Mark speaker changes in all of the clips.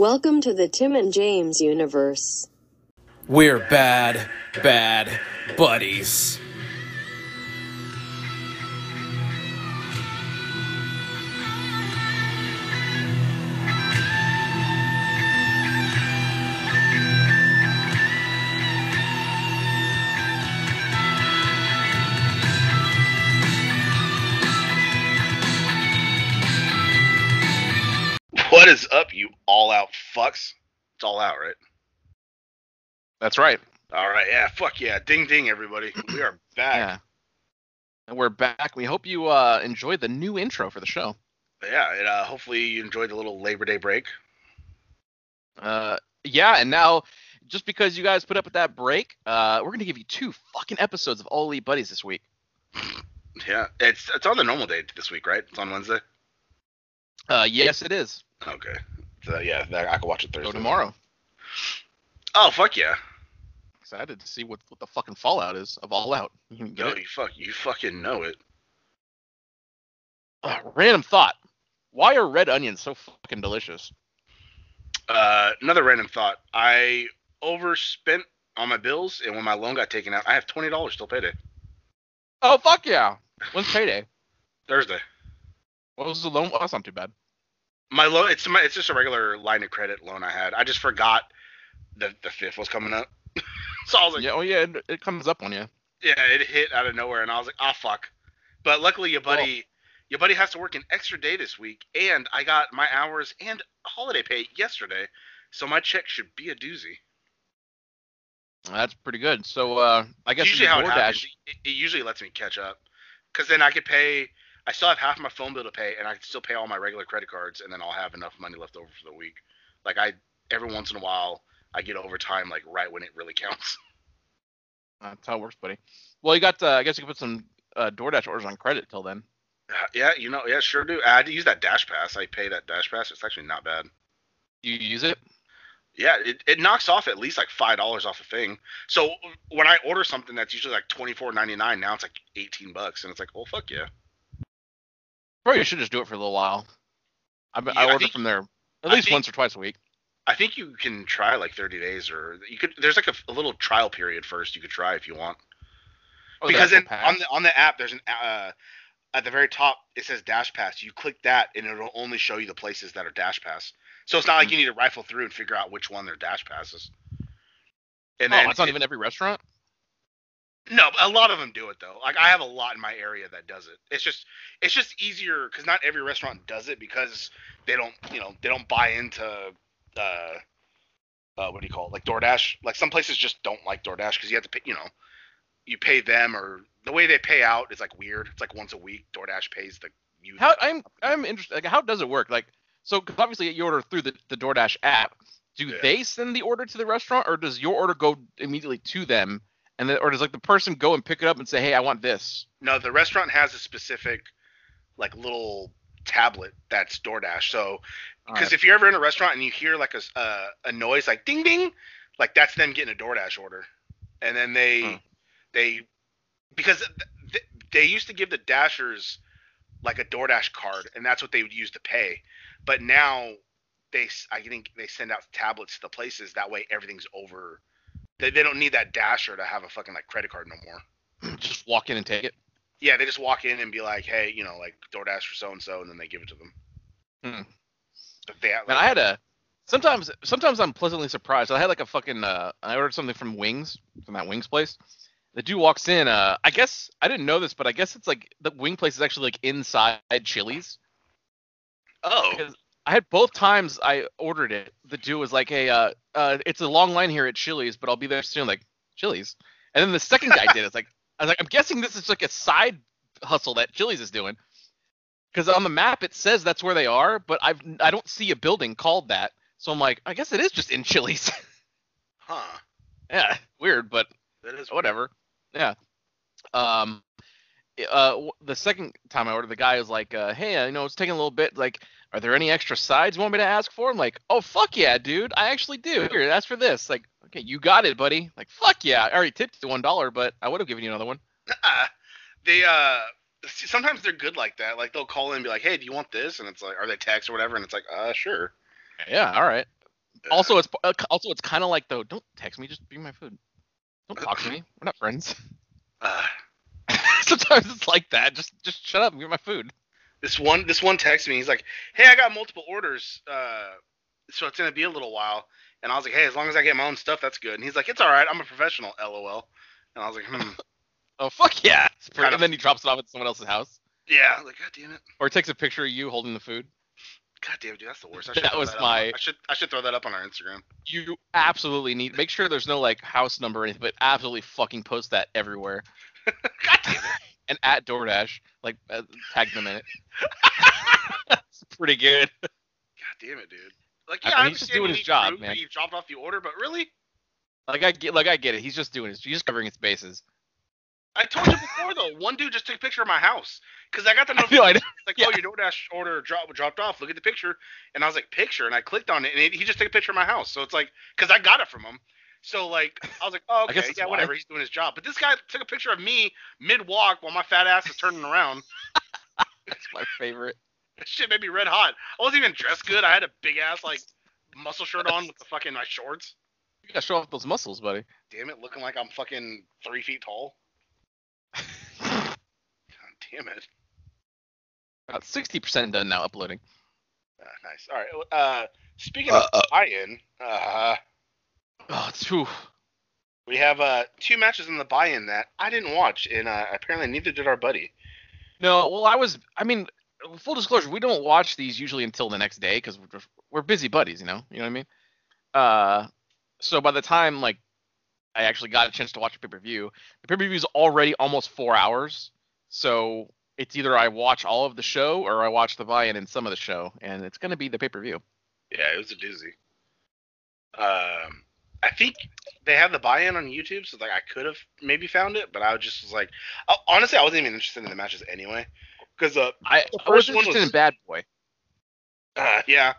Speaker 1: Welcome to the Tim and James universe.
Speaker 2: We're bad, bad buddies.
Speaker 3: Is up, you all out fucks? It's all out, right?
Speaker 4: That's right.
Speaker 3: All right, yeah, fuck yeah. Ding ding, everybody. We are back.
Speaker 4: Yeah. And we're back. We hope you uh, enjoyed the new intro for the show.
Speaker 3: Yeah, and, uh, hopefully you enjoyed the little Labor Day break.
Speaker 4: Uh, yeah, and now just because you guys put up with that break, uh, we're gonna give you two fucking episodes of All Elite Buddies this week.
Speaker 3: Yeah, it's it's on the normal day this week, right? It's on Wednesday.
Speaker 4: Uh, yes, it is.
Speaker 3: Okay. So yeah, that, I can watch it Thursday.
Speaker 4: Go tomorrow.
Speaker 3: Oh fuck yeah!
Speaker 4: Excited to see what, what the fucking fallout is of All Out. You
Speaker 3: Yo,
Speaker 4: it.
Speaker 3: you fuck, you fucking know it.
Speaker 4: Uh, random thought. Why are red onions so fucking delicious?
Speaker 3: Uh, another random thought. I overspent on my bills, and when my loan got taken out, I have twenty dollars still payday.
Speaker 4: Oh fuck yeah! When's payday?
Speaker 3: Thursday.
Speaker 4: What was the loan? Oh, that's not too bad.
Speaker 3: My loan, it's my, it's just a regular line of credit loan I had. I just forgot the the fifth was coming up, so I was like,
Speaker 4: Yeah. Oh yeah. It, it comes up on you.
Speaker 3: yeah, it hit out of nowhere, and I was like, ah, fuck. But luckily, your buddy, your buddy has to work an extra day this week, and I got my hours and holiday pay yesterday, so my check should be a doozy.
Speaker 4: That's pretty good. So uh, I guess
Speaker 3: usually how it happens, it, it usually lets me catch up, because then I could pay. I still have half my phone bill to pay, and I can still pay all my regular credit cards, and then I'll have enough money left over for the week. Like I, every once in a while, I get overtime, like right when it really counts.
Speaker 4: That's how it works, buddy. Well, you got. Uh, I guess you can put some uh, DoorDash orders on credit till then.
Speaker 3: Uh, yeah, you know, yeah, sure do. I had to use that Dash Pass. I pay that Dash Pass. It's actually not bad.
Speaker 4: You use it.
Speaker 3: Yeah, it, it knocks off at least like five dollars off a thing. So when I order something that's usually like twenty four ninety nine, now it's like eighteen bucks, and it's like, oh fuck yeah.
Speaker 4: Probably should just do it for a little while. I,
Speaker 3: Yeah,
Speaker 4: I
Speaker 3: I
Speaker 4: order
Speaker 3: think-
Speaker 4: from there at least
Speaker 3: think-
Speaker 4: once or twice a week.
Speaker 3: I think you can try like thirty days, or you could. There's like a, a little trial period first. You could try if you want,
Speaker 4: Oh,
Speaker 3: because then on the on the app, there's an uh, at the very top it says Dash Pass. You click that, and it'll only show you the places that are Dash Pass. So it's not
Speaker 4: Hmm.
Speaker 3: like you need to rifle through and figure out which one their Dash Passes. And
Speaker 4: oh,
Speaker 3: then
Speaker 4: it's not
Speaker 3: it-
Speaker 4: even every restaurant.
Speaker 3: No, a lot of them do it though. Like I have a lot in my area that does it. It's just it's just easier because not every restaurant does it because they don't you know they don't buy into uh uh what do you call it like DoorDash. Like some places just don't like DoorDash because you have to pay you know you pay them or the way they pay out is like weird. It's like once a week. DoorDash pays the you.
Speaker 4: How I'm I'm interested. Like, how does it work? Like, so 'cause obviously you order through the, the DoorDash app. Do
Speaker 3: Yeah.
Speaker 4: they send the order to the restaurant, or does your order go immediately to them? And then, or does like the person go and pick it up and say, "Hey, I want this."
Speaker 3: No, the restaurant has a specific like little tablet that's DoorDash. So because
Speaker 4: Alright.
Speaker 3: if you're ever in a restaurant and you hear like a uh, a noise like ding ding, like that's them getting a DoorDash order, and then they
Speaker 4: Hmm.
Speaker 3: they because th- th- they used to give the dashers like a DoorDash card, and that's what they would use to pay. But now they I think they send out tablets to the places that way everything's over. They, they don't need that dasher to have a fucking like credit card no more.
Speaker 4: just walk in and take it.
Speaker 3: Yeah, they just walk in and be like, hey, you know, like DoorDash for so and so, and then they give it to them.
Speaker 4: Hmm.
Speaker 3: But they like,
Speaker 4: Man, I had a sometimes sometimes I'm pleasantly surprised. I had like a fucking uh I ordered something from Wings from that Wings place. The dude walks in. Uh, I guess I didn't know this, but I guess it's like the wing place is actually like inside Chili's.
Speaker 3: oh,
Speaker 4: Because I had both times I ordered it. The dude was like, "Hey, uh, uh, it's a long line here at Chili's, but I'll be there soon." Like Chili's, and then the second guy did. It's like I was like, I'm guessing this is like a side hustle that Chili's is doing. Because on the map it says that's where they are, but I've I don't see a building called that. So I'm like, I guess it is just in Chili's.
Speaker 3: huh?
Speaker 4: yeah, weird, but
Speaker 3: That is weird.
Speaker 4: whatever. Yeah. Um, uh, the second time I ordered, the guy was like, uh, "Hey, uh, you know, it's taking a little bit. Like, are there any extra sides you want me to ask for?" I'm like, "Oh, fuck yeah, dude! I actually do. Here, ask for this." Like, okay, you got it, buddy. Like, fuck yeah! I already tipped you one dollar, but I would have given you another one.
Speaker 3: they uh, sometimes they're good like that. Like they'll call in and be like, hey, do you want this? And it's like, are they text or whatever? And it's like, uh, sure.
Speaker 4: Yeah, all right. Also, it's uh, also it's kind of like though. Don't text me. Just bring my food. Don't talk to me. We're not friends.
Speaker 3: Uh,
Speaker 4: Sometimes it's like that. Just just shut up and get my food.
Speaker 3: This one this one texted me. He's like, "Hey, I got multiple orders, uh, so it's gonna be a little while." And I was like, "Hey, as long as I get my own stuff, that's good." And he's like, "It's all right. I'm a professional, lol." And I was like, "Hmm,
Speaker 4: Oh fuck yeah! Pretty-
Speaker 3: Kind of-
Speaker 4: and then he drops it off at someone else's house,
Speaker 3: yeah." Like, God damn it,
Speaker 4: or takes a picture of you holding the food.
Speaker 3: God damn, dude, that's the worst. I
Speaker 4: That was
Speaker 3: up.
Speaker 4: my-
Speaker 3: I should I should throw that up on our Instagram.
Speaker 4: You absolutely need make sure there's no like house number or anything, but absolutely fucking post that everywhere.
Speaker 3: God damn it.
Speaker 4: And at DoorDash, like uh, tag them in it. It's pretty good.
Speaker 3: God damn it, dude. Like,
Speaker 4: I
Speaker 3: yeah,
Speaker 4: mean,
Speaker 3: I
Speaker 4: he's just doing his job, man.
Speaker 3: You dropped off the order, but really,
Speaker 4: Like I get, like I get it. He's just doing his, he's just covering his bases.
Speaker 3: I told you before though. One dude just took a picture of my house because I got the
Speaker 4: I know, I
Speaker 3: notification.
Speaker 4: know.
Speaker 3: like,
Speaker 4: Yeah.
Speaker 3: oh, your DoorDash order drop, dropped off. Look at the picture, and I was like, picture, and I clicked on it, and it, he just took a picture of my house. So it's like, because I got it from him. So like, I was like, oh, okay, yeah,
Speaker 4: why.
Speaker 3: whatever. He's doing his job. But this guy took a picture of me mid walk while my fat ass is turning around.
Speaker 4: That's my favorite.
Speaker 3: That shit made me red hot. I wasn't even dressed good. I had a big ass like muscle shirt on with the fucking my shorts.
Speaker 4: You gotta show off those muscles, buddy.
Speaker 3: Damn it, looking like I'm fucking three feet tall. God damn it.
Speaker 4: About sixty percent done now uploading.
Speaker 3: Uh, nice. All right. Uh, speaking of buy-in, uh,
Speaker 4: Oh, it's too.
Speaker 3: we have uh two matches in the buy-in that I didn't watch, and uh, apparently neither did our buddy.
Speaker 4: No, well, I was. I mean, full disclosure, we don't watch these usually until the next day because we're we're busy buddies, you know. You know what I mean? Uh, so by the time like I actually got a chance to watch a pay per view, the pay per view is already almost four hours. So it's either I watch all of the show or I watch the buy-in and some of the show, and it's gonna be the pay per view.
Speaker 3: Yeah, it was a doozy. Um, I think they have the buy-in on YouTube, so like I could have maybe found it, but I just was like, oh, honestly, I wasn't even interested in the matches anyway, because uh,
Speaker 4: I,
Speaker 3: The
Speaker 4: I was
Speaker 3: first one
Speaker 4: interested
Speaker 3: was-
Speaker 4: in Bad Boy.
Speaker 3: Uh, yeah.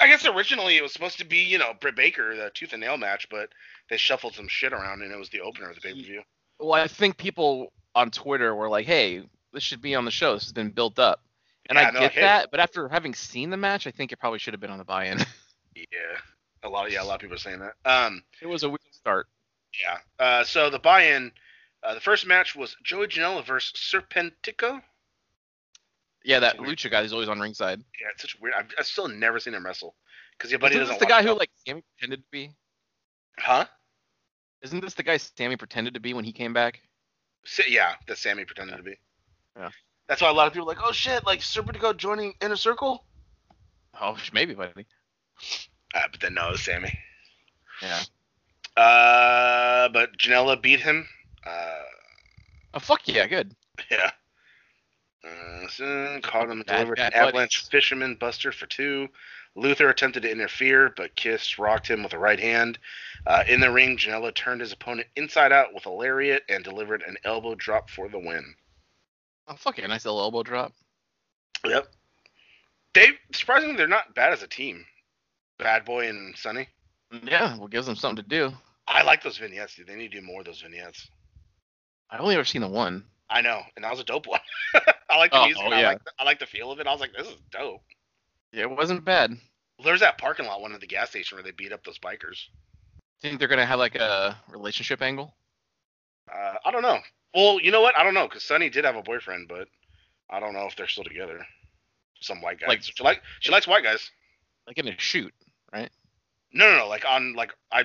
Speaker 3: I guess originally it was supposed to be, you know, Britt Baker, the tooth and nail match, but they shuffled some shit around and it was the opener of the pay per view.
Speaker 4: Well, I think people on Twitter were like, "Hey, this should be on the show. This has been built up." And
Speaker 3: Yeah,
Speaker 4: I get
Speaker 3: like, "Hey."
Speaker 4: that, but after having seen the match, I think it probably should have been on the buy-in.
Speaker 3: Yeah. A lot of yeah, a lot of people are saying that. Um,
Speaker 4: it was a weird start.
Speaker 3: yeah. Uh, so the buy-in, uh, the first match was Joey Janela versus Serpentico.
Speaker 4: Yeah, that
Speaker 3: Weird.
Speaker 4: Lucha guy who's always on ringside.
Speaker 3: Yeah, it's such weird. I've, I've still never seen him wrestle because your buddy
Speaker 4: Isn't
Speaker 3: doesn't.
Speaker 4: this the guy who like Sammy pretended to be?
Speaker 3: Huh?
Speaker 4: Isn't this the guy Sammy pretended to be when he came back?
Speaker 3: Sa- yeah, that Sammy pretended to be.
Speaker 4: Yeah.
Speaker 3: That's why a lot of people are like, oh shit, like Serpentico joining Inner Circle.
Speaker 4: Oh, maybe, buddy.
Speaker 3: Uh, but then no, it was Sammy.
Speaker 4: Yeah.
Speaker 3: Uh, but Janela beat him. Uh,
Speaker 4: Oh fuck yeah, good.
Speaker 3: yeah. Uh, so caught him and
Speaker 4: Bad-
Speaker 3: delivered
Speaker 4: bad
Speaker 3: an avalanche
Speaker 4: buddies.
Speaker 3: fisherman buster for two. Luther attempted to interfere, but Kiss rocked him with a right hand. Uh, in the ring, Janela turned his opponent inside out with a lariat and delivered an elbow drop for the win.
Speaker 4: Oh fuck yeah, nice little elbow drop.
Speaker 3: Yep. They surprisingly they're not bad as a team. Bad Boy and Sonny.
Speaker 4: Yeah, well, gives them something to do.
Speaker 3: I like those vignettes, dude. They need to do more of those vignettes.
Speaker 4: I've only ever seen the one.
Speaker 3: I know, and that was a dope one. I like the
Speaker 4: Oh,
Speaker 3: music.
Speaker 4: oh,
Speaker 3: and I
Speaker 4: yeah.
Speaker 3: like the, I like the feel of it. I was like, this is dope.
Speaker 4: Yeah, it wasn't bad.
Speaker 3: There's that parking lot one at the gas station where they beat up those bikers.
Speaker 4: I think they're gonna have like a relationship angle?
Speaker 3: Uh, I don't know. Well, you know what? I don't know because Sonny did have a boyfriend, but I don't know if they're still together. Some white guy.
Speaker 4: Like-
Speaker 3: she like she likes white guys.
Speaker 4: Like in a shoot, right?
Speaker 3: No, no, no. Like on like I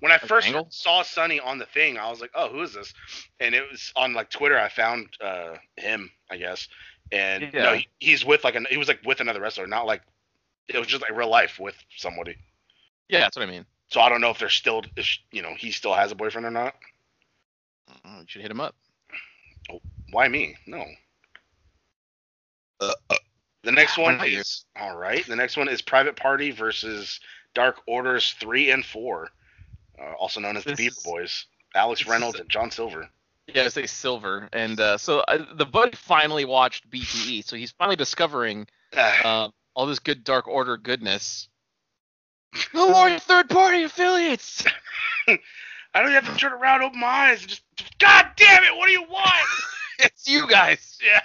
Speaker 3: when I first
Speaker 4: Angle?
Speaker 3: saw Sonny on the thing, I was like, oh, who is this? And it was on like Twitter. I found uh him, I guess. And no,
Speaker 4: Yeah.
Speaker 3: he, he's with like an he was like with another wrestler, not like it was just like real life with somebody.
Speaker 4: Yeah, that's what I mean.
Speaker 3: So I don't know if they're still, if, you know, he still has a boyfriend or not.
Speaker 4: You should hit him up.
Speaker 3: Oh, Why me? No. The next one is all right. The next one is Private Party versus Dark Orders three and four, uh, also known as the Beaver
Speaker 4: is-
Speaker 3: Boys. Alex
Speaker 4: this is
Speaker 3: Reynolds and John Silver.
Speaker 4: Yeah, I say silver, and uh, so uh, the buddy finally watched BTE, so he's finally discovering
Speaker 3: Ah,
Speaker 4: um, all this good Dark Order goodness. No more third-party affiliates.
Speaker 3: I don't have to turn around, open my eyes, and just God damn it! What do you want?
Speaker 4: it's you guys.
Speaker 3: yeah.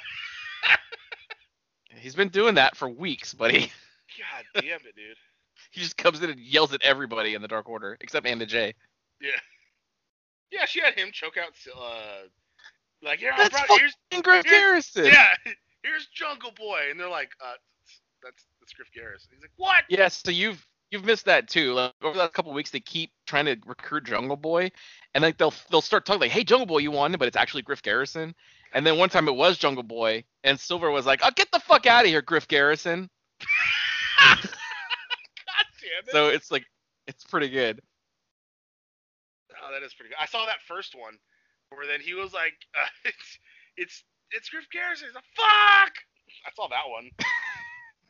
Speaker 4: He's been doing that for weeks, buddy.
Speaker 3: God damn it, dude.
Speaker 4: He just comes in and yells at everybody in the Dark Order except Anna Jay.
Speaker 3: Yeah. Yeah, she had him choke out. Uh, like, yeah,
Speaker 4: That's
Speaker 3: bro, here's
Speaker 4: Griff Garrison.
Speaker 3: yeah, here's Jungle Boy, and they're like, uh, that's that's Griff Garrison. He's like, what?
Speaker 4: Yeah, so you've you've missed that too. Like, over the last couple weeks, they keep trying to recruit Jungle Boy, and like they'll they'll start talking like, "Hey, Jungle Boy, you won," but it's actually Griff Garrison. And then one time it was Jungle Boy, and Silver was like, "Oh, get the fuck out of here, Griff Garrison."
Speaker 3: God damn it.
Speaker 4: So it's like it's pretty good.
Speaker 3: Oh, that is pretty good. I saw that first one where then he was like, uh, it's it's it's Griff Garrison. He's like, fuck. I saw that one.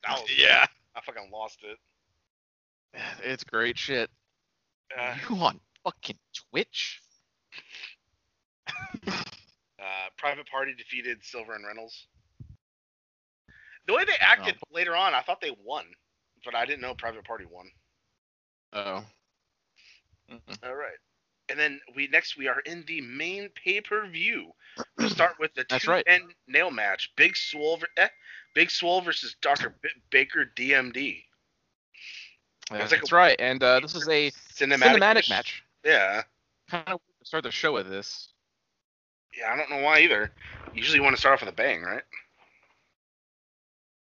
Speaker 3: That was,
Speaker 4: Yeah,
Speaker 3: I fucking lost it.
Speaker 4: it's great shit.
Speaker 3: Uh,
Speaker 4: you on fucking Twitch?
Speaker 3: Uh, Private Party defeated Silver and Reynolds. The way they acted later on, I thought they won, but I didn't know Private Party won.
Speaker 4: Oh.
Speaker 3: All right. And then we next we are in the main pay per view. We'll start with the two
Speaker 4: right.
Speaker 3: and nail match. Big Swole, eh, Big Swole versus Doctor B- Baker DMD.
Speaker 4: Yeah,
Speaker 3: like
Speaker 4: that's
Speaker 3: a-
Speaker 4: right. And uh, this is a
Speaker 3: Cinematic,
Speaker 4: cinematic match.
Speaker 3: Yeah.
Speaker 4: Kind of start the show with this.
Speaker 3: Yeah, I don't know why either. Usually you want to start off with a bang, right?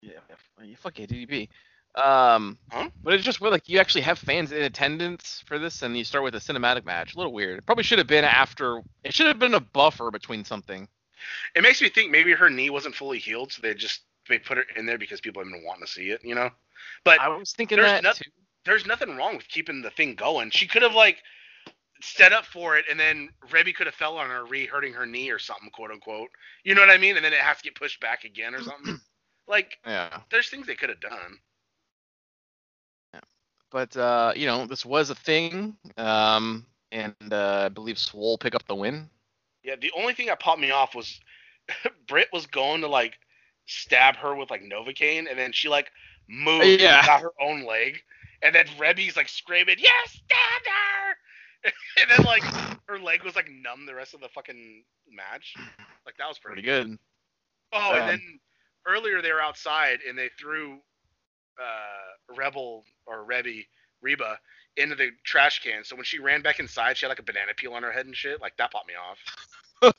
Speaker 4: Yeah, you fuck DDP. Um,
Speaker 3: Huh?
Speaker 4: but it's just weird. Like you actually have fans in attendance for this, and you start with a cinematic match. A little weird. It probably should have been after. It should have been a buffer between something.
Speaker 3: It makes me think maybe her knee wasn't fully healed, so they just they put it in there because people have been wanting to see it, you know. But
Speaker 4: I was thinking
Speaker 3: there's
Speaker 4: that too.
Speaker 3: there's nothing wrong with keeping the thing going. She could have like set up for it, and then Rebby could have fell on her, re-hurting her knee or something, quote unquote. You know what I mean? And then it has to get pushed back again or something. like
Speaker 4: Yeah,
Speaker 3: there's things they could have done.
Speaker 4: but uh, you know, this was a thing. Um, and uh, I believe Swole pick up the win.
Speaker 3: Yeah, the only thing that popped me off was Britt was going to like stab her with like Novocaine, and then she like moved
Speaker 4: Yeah.
Speaker 3: and got her own leg, and then Rebby's like screaming, "Yes, stand her!" and then like her leg was like numb the rest of the fucking match. Like that was pretty.
Speaker 4: Pretty good.
Speaker 3: Oh,
Speaker 4: Um,
Speaker 3: and then earlier they were outside and they threw uh, Rebel or Rebby Reba into the trash can. So when she ran back inside, she had like a banana peel on her head and shit. Like that popped me off.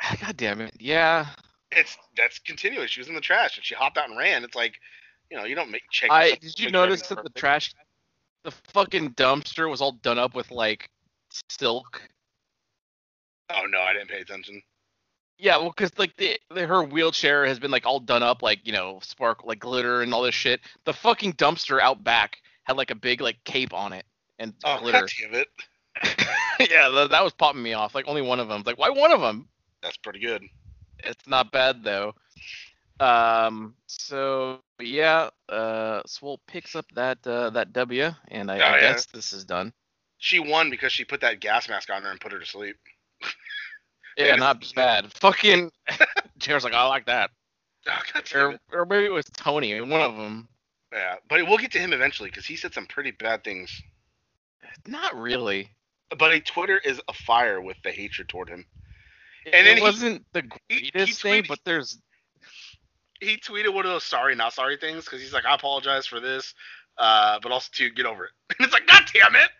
Speaker 4: God damn it. Yeah.
Speaker 3: It's that's continuous. She was in the trash and she hopped out and ran. It's like, you know, you don't make check.
Speaker 4: I did you notice that the trash, the fucking dumpster was all done up with like silk.
Speaker 3: Oh no, I didn't pay attention.
Speaker 4: Yeah, well, because like the, the her wheelchair has been like all done up, like you know, spark like glitter and all this shit. The fucking dumpster out back had like a big like cape on it and
Speaker 3: Oh
Speaker 4: glitter.
Speaker 3: god damn it,
Speaker 4: yeah, that, that was popping me off. Like only one of them. Like why one of them?
Speaker 3: that's pretty good.
Speaker 4: It's not bad though. Um. So yeah, uh, Swole picks up that uh, that W, and I,
Speaker 3: Oh,
Speaker 4: I
Speaker 3: yeah.
Speaker 4: guess this is done.
Speaker 3: She won because she put that gas mask on her and put her to sleep.
Speaker 4: Yeah, not bad. Fucking. Jared's like, I like that.
Speaker 3: Oh god damn it.
Speaker 4: Or, or maybe it was Tony, one of them.
Speaker 3: Yeah, but we'll get to him eventually because he said some pretty bad things.
Speaker 4: Not really.
Speaker 3: Buddy, Twitter is afire with the hatred toward him.
Speaker 4: And it wasn't the
Speaker 3: he- he
Speaker 4: greatest thing, but there's
Speaker 3: He tweeted one of those sorry, not sorry things because he's like, I apologize for this, uh, but also to get over it. And it's like, God damn it!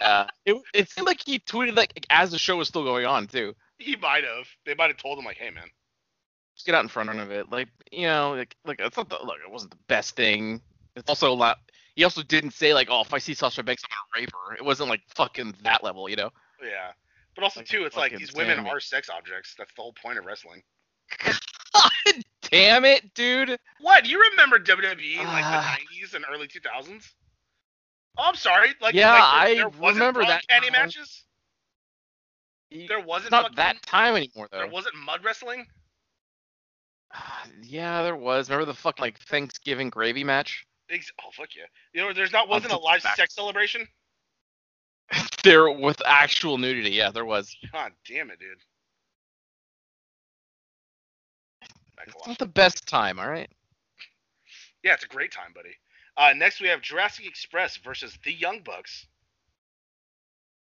Speaker 4: uh, it, it seemed like he tweeted like as the show was still going on too.
Speaker 3: He might have. They might have told him like, Hey man,
Speaker 4: Just get out in front of it, like you know, like like it's not the look. It wasn't the best thing. It's also a lot. He also didn't say like, oh, if I see Sasha Banks, I'm gonna rape her. It wasn't like fucking that level, you know.
Speaker 3: yeah. But also
Speaker 4: Like
Speaker 3: too, it's like these women are sex objects. That's the whole point of wrestling.
Speaker 4: Damn it, dude.
Speaker 3: What? You remember WWE in like
Speaker 4: Ah.
Speaker 3: the '90s and early 2000s? Oh, I'm sorry. Like,
Speaker 4: Yeah,
Speaker 3: like, there,
Speaker 4: I
Speaker 3: there wasn't
Speaker 4: remember that
Speaker 3: candy
Speaker 4: time.
Speaker 3: matches. There wasn't
Speaker 4: It's not
Speaker 3: fucking-
Speaker 4: that time anymore though.
Speaker 3: There wasn't mud wrestling.
Speaker 4: yeah, there was. Remember the fuck like Thanksgiving gravy match?
Speaker 3: Ex- oh fuck yeah! You know, there's not wasn't a live
Speaker 4: back.
Speaker 3: sex celebration.
Speaker 4: There with actual nudity. Yeah, there was.
Speaker 3: God damn it, dude.
Speaker 4: It's not the best time, all right.
Speaker 3: Yeah, it's a great time, buddy. Uh, next we have Jurassic Express versus the Young Bucks.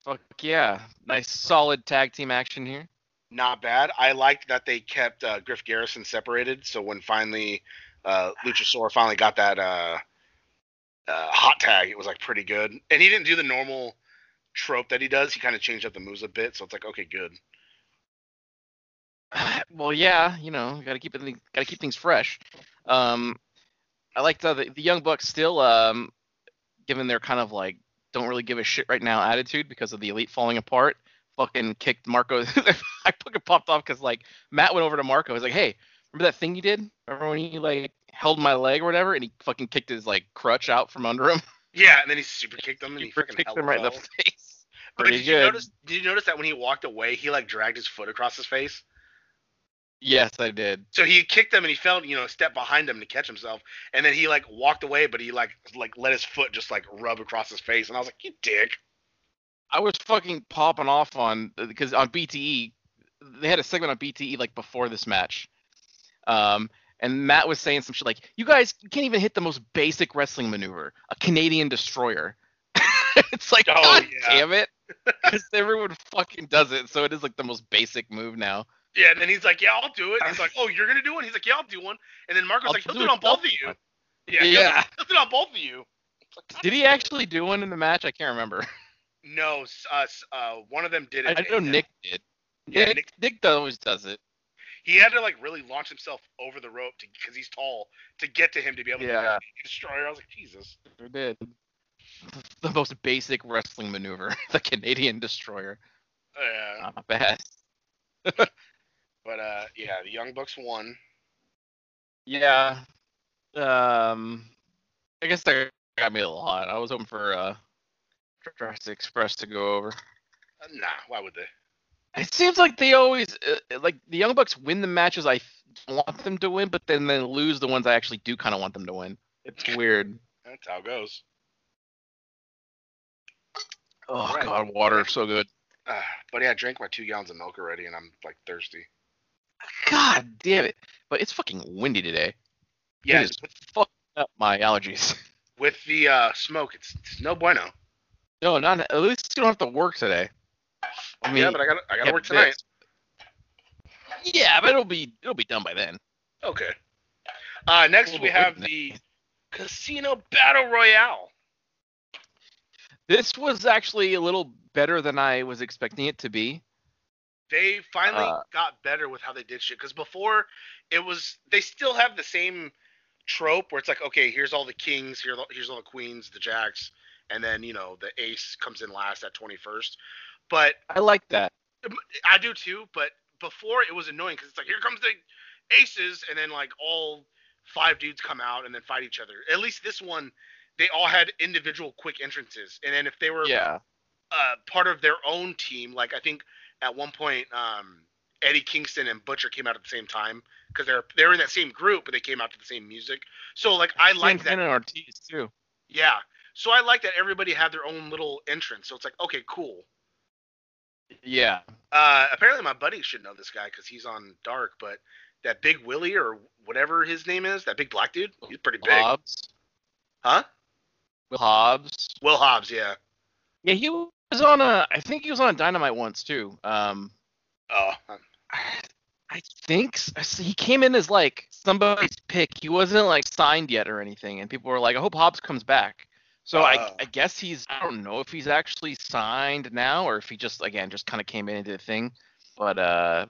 Speaker 4: Fuck yeah, nice solid tag team action here.
Speaker 3: Not bad. I liked that they kept uh, Griff Garrison separated. So when finally uh, Luchasaur finally got that uh, uh, hot tag, it was like pretty good. And he didn't do the normal trope that he does. He kind of changed up the moves a bit, so it's like okay, good.
Speaker 4: well, yeah, you know, got to keep it, got to keep things fresh. Um, I like the, the young bucks still, um, given their kind of like don't really give a shit right now attitude because of the elite falling apart. Fucking kicked Marko. I fucking popped off because like Matt went over to Marko. He's like, "Hey, remember that thing you did? Remember when you like held my leg or whatever?" And he fucking kicked his like crutch out from under him.
Speaker 3: Yeah, and then he super kicked him and he,
Speaker 4: he
Speaker 3: freaking
Speaker 4: kicked him right in the face.
Speaker 3: But
Speaker 4: Pretty
Speaker 3: did you
Speaker 4: good.
Speaker 3: notice? Did you notice that when he walked away, he like dragged his foot across his face?
Speaker 4: Yes, I did.
Speaker 3: So he kicked him and he fell, you know, a step behind him to catch himself, and then he like walked away, but he like like let his foot just like rub across his face, and I was like, you dick.
Speaker 4: I was fucking popping off on because on BTE they had a segment on BTE like before this match, um, and Matt was saying some shit like, "You guys can't even hit the most basic wrestling maneuver, a Canadian destroyer." it's like,
Speaker 3: Oh,
Speaker 4: God
Speaker 3: yeah.
Speaker 4: damn it, because everyone fucking does it, so it is like the most basic move now.
Speaker 3: Yeah, and then he's like, yeah, I'll do it. And he's like, oh, you're gonna do one? He's like, yeah, I'll do one. And then Marko's
Speaker 4: I'll
Speaker 3: like, he'll
Speaker 4: do
Speaker 3: it on both of you. Yeah, he'll-
Speaker 4: Yeah.
Speaker 3: he'll do it on both of you.
Speaker 4: Did he actually do one in the match? I can't remember.
Speaker 3: No, uh, uh, one of them did it.
Speaker 4: I know Nick did.
Speaker 3: Yeah,
Speaker 4: Nick,
Speaker 3: Nick-
Speaker 4: Nick always does it.
Speaker 3: He had to like really launch himself over the rope to because he's tall to get to him to be able to destroy destroyer. I was like, Jesus.
Speaker 4: Sure did. The most basic wrestling maneuver, the Canadian destroyer.
Speaker 3: Yeah.
Speaker 4: Not bad.
Speaker 3: But uh, yeah, the Young Bucks won.
Speaker 4: Yeah. Um, I guess that got me a lot. I was hoping for uh, Jurassic Express to go over.
Speaker 3: Uh, nah, why would they?
Speaker 4: It seems like they always uh, like the Young Bucks win the matches I want them to win, but then they lose the ones I actually do kind of want them to win. It's weird.
Speaker 3: That's how it goes.
Speaker 4: Oh
Speaker 3: Right.
Speaker 4: god, water so good.
Speaker 3: Uh, but yeah, I drank my two gallons of milk already, and I'm like thirsty.
Speaker 4: God damn it! But it's fucking windy today.
Speaker 3: Yeah,
Speaker 4: it is fucking up my allergies.
Speaker 3: with the uh, smoke, it's, it's no bueno.
Speaker 4: No, not at least you don't have to work today. I mean,
Speaker 3: yeah, but I got I got to work
Speaker 4: this.
Speaker 3: tonight.
Speaker 4: Yeah, but it'll be it'll be done by then.
Speaker 3: Okay. Uh, next we have the Casino Battle Royale.
Speaker 4: This was actually a little better than I was expecting it to be.
Speaker 3: They finally
Speaker 4: Uh,
Speaker 3: got better with how they did shit. Because before, it was they still have the same trope where it's like, okay, here's all the kings, here, here's all the queens, the jacks, and then you know the ace comes in last at 21st. But
Speaker 4: I like that.
Speaker 3: I do too. But before it was annoying because it's like here comes the aces, and then like all five dudes come out and then fight each other. At least this one, they all had individual quick entrances, and then if they were
Speaker 4: Yeah.
Speaker 3: uh, part of their own team. Like I think at one point, um, Eddie Kingston and Butcher came out at the same time because they're they're in that same group, but they came out to the same music. So like I like that.
Speaker 4: And Ortiz too.
Speaker 3: Yeah. So I like that everybody had their own little entrance. So it's like okay, cool.
Speaker 4: Yeah.
Speaker 3: Uh, apparently my buddy should know this guy because he's on Dark, but that Big Willie or whatever his name is, that big black dude, he's pretty big,
Speaker 4: Hobbs.
Speaker 3: huh?
Speaker 4: Will Hobbs.
Speaker 3: Will Hobbs, yeah.
Speaker 4: Yeah, he was on a. I think he was on a Dynamite once too. Um,
Speaker 3: Oh,
Speaker 4: I think s- he came in as like somebody's pick. He wasn't like signed yet or anything, and people were like, "I hope Hobbs comes back." So I,
Speaker 3: Oh.
Speaker 4: I guess he's. I don't know if he's actually signed now or if he just again just kind of came in and did a thing. But uh,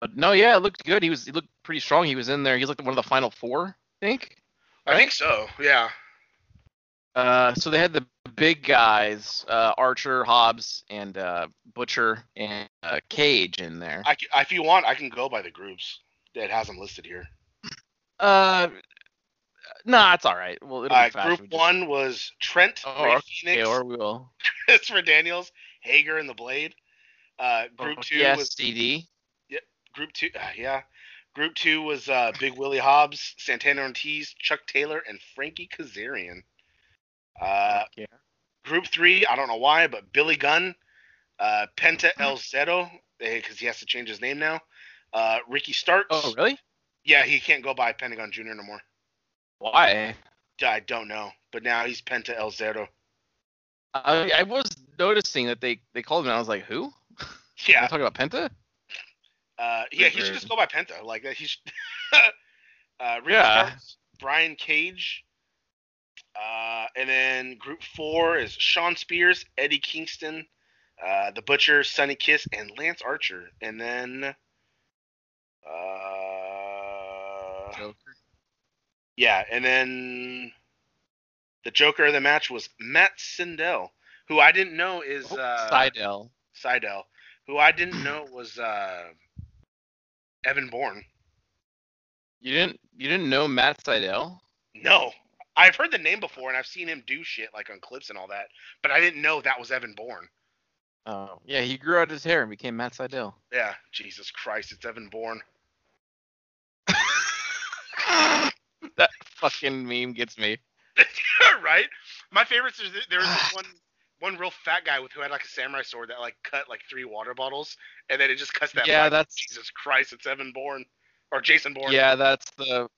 Speaker 4: but no, yeah, it looked good. He was he looked pretty strong. He was in there. He He's like one of the final four, I think.
Speaker 3: I think so. Yeah.
Speaker 4: Uh, so they had the big guys, uh, Archer, Hobbs, and uh, Butcher and uh, Cage in there.
Speaker 3: I, if you want, I can go by the groups that has them listed here.
Speaker 4: Uh, nah, it's all right. Well, it'll
Speaker 3: Uh,
Speaker 4: be fast.
Speaker 3: group
Speaker 4: just-
Speaker 3: one was Trent,
Speaker 4: Oh,
Speaker 3: Rey
Speaker 4: okay,
Speaker 3: Fenix,
Speaker 4: or we will.
Speaker 3: Christopher Daniels, Hager, and the Blade. Uh, group two
Speaker 4: yes,
Speaker 3: was
Speaker 4: CD. Yep.
Speaker 3: group two. Uh, yeah, group two was uh, Big Willie Hobbs, Santana Ortiz, Chuck Taylor, and Frankie Kazarian. Uh,
Speaker 4: yeah.
Speaker 3: group three, I don't know why, but Billy Gunn, uh, Penta El Zero, because he has to change his name now. Uh, Ricky Starks.
Speaker 4: Oh, really?
Speaker 3: Yeah, he can't go by Pentagon Jr. no more.
Speaker 4: Why?
Speaker 3: I don't know, but now he's Penta El Zero.
Speaker 4: I, I was noticing that they they called him. and I was like, who?
Speaker 3: Yeah,
Speaker 4: Are talking about Penta?
Speaker 3: Uh, yeah, he should just go by Penta. Like that. He should. uh, Ricky
Speaker 4: Yeah.
Speaker 3: Starks, Brian Cage, Uh, and then group four is Shawn Spears, Eddie Kingston, uh, the Butcher, Sonny Kiss, and Lance Archer. And then, uh,
Speaker 4: Joker.
Speaker 3: yeah, and then the Joker of the match was Matt Sydal, who I didn't know is uh,
Speaker 4: Sydal.
Speaker 3: Sydal, who I didn't know was uh, Evan Bourne.
Speaker 4: You didn't you didn't know Matt Sydal?
Speaker 3: No, I've heard the name before and I've seen him do shit like on clips and all that, but I didn't know that was Evan Bourne.
Speaker 4: Oh, yeah, he grew out his hair and became Matt Sydal.
Speaker 3: Yeah, Jesus Christ, it's Evan Bourne.
Speaker 4: that fucking meme gets me.
Speaker 3: right? My favorites is there was this one one real fat guy with who had like a samurai sword that like cut like three water bottles, and then it just cuts that.
Speaker 4: Yeah,
Speaker 3: line.
Speaker 4: that's
Speaker 3: Jesus Christ, it's Evan Bourne or Jason Bourne.
Speaker 4: yeah, that's the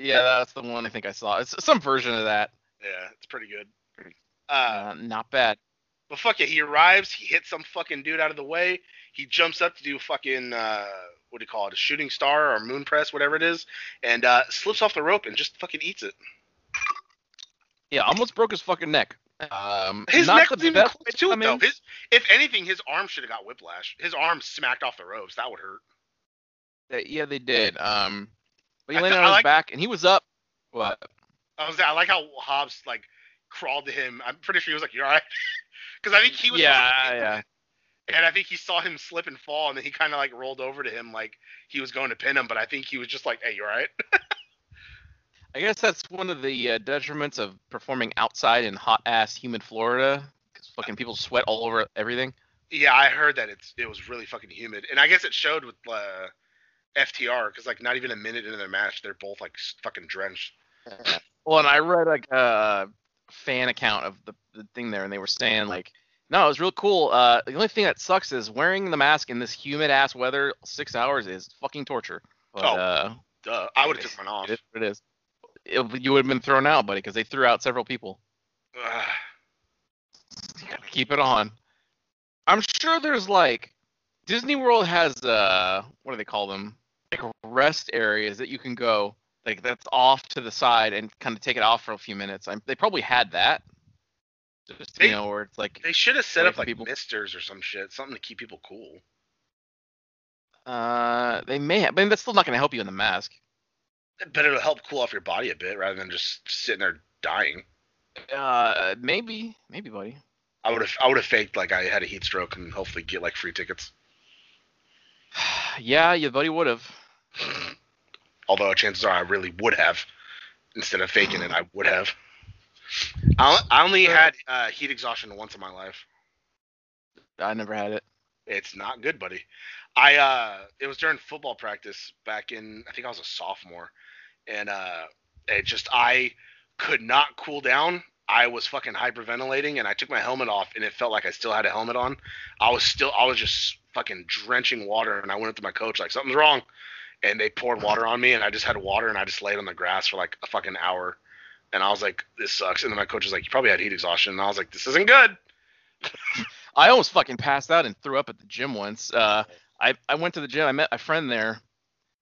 Speaker 4: yeah, that's the one I think I saw. It's some version of that.
Speaker 3: yeah, it's pretty good. Uh,
Speaker 4: Uh, not bad.
Speaker 3: but fuck it, he arrives, he hits some fucking dude out of the way, he jumps up to do fucking uh, what do you call it, a shooting star or moon press, whatever it is, and uh, slips off the rope and just fucking eats it.
Speaker 4: Yeah, almost broke his fucking neck. Um,
Speaker 3: His
Speaker 4: not
Speaker 3: neck was even
Speaker 4: best
Speaker 3: close to
Speaker 4: I
Speaker 3: it though. His, if anything, his arm should have got whiplash. His arm smacked off the ropes. That would hurt.
Speaker 4: yeah, they did. Um, but he
Speaker 3: I
Speaker 4: landed
Speaker 3: th-
Speaker 4: on
Speaker 3: I
Speaker 4: his
Speaker 3: like-
Speaker 4: back and he was up. What?
Speaker 3: I was I like how Hobbs like crawled to him. I'm pretty sure he was like, "You all right?" Because I think he was.
Speaker 4: Yeah, yeah.
Speaker 3: And I think he saw him slip and fall, and then he kind of like rolled over to him like he was going to pin him. But I think he was just like, "Hey, you're all right?"
Speaker 4: I guess that's one of the uh, detriments of performing outside in hot ass humid Florida. 'cause fucking people sweat all over everything.
Speaker 3: yeah, I heard that it's it was really fucking humid, and I guess it showed with uh, FTR because like not even a minute into their match, they're both like fucking drenched.
Speaker 4: Well, and I read like a fan account of the, the thing there, and they were saying like, no, it was real cool. Uh, the only thing that sucks is wearing the mask in this humid ass weather, six hours is fucking torture. But,
Speaker 3: Oh.
Speaker 4: uh,
Speaker 3: Duh, I would have took mine off.
Speaker 4: It is. It is. It, you would have been thrown out, buddy, because they threw out several people. Keep it on. I'm sure there's like Disney World has uh what do they call them? Like rest areas that you can go like that's off to the side and kind of take it off for a few minutes. I'm, they probably had that. Just
Speaker 3: They-
Speaker 4: you know where it's like
Speaker 3: They should have set up like
Speaker 4: people.
Speaker 3: misters or some shit, something to keep people cool.
Speaker 4: uh they may have, but that's still not going to help you in the mask.
Speaker 3: But it'll help cool off your body a bit rather than just sitting there dying.
Speaker 4: Uh maybe maybe buddy.
Speaker 3: I would have I would have faked like I had a heat stroke and hopefully get like free tickets.
Speaker 4: yeah, your buddy would have.
Speaker 3: Although chances are I really would have. Instead of faking it, I would have. I, I only had uh, heat exhaustion once in my life.
Speaker 4: I never had it.
Speaker 3: It's not good, buddy. I uh it was during football practice back in I think I was a sophomore and uh it just I could not cool down. I was fucking hyperventilating and I took my helmet off and it felt like I still had a helmet on. I was still I was just fucking drenching water and I went up to my coach like something's wrong and they poured water on me and I just had water and I just laid on the grass for like a fucking hour and I was like this sucks and then my coach was like you probably had heat exhaustion and I was like this isn't good.
Speaker 4: I almost fucking passed out and threw up at the gym once. Uh, I I went to the gym. I met a friend there.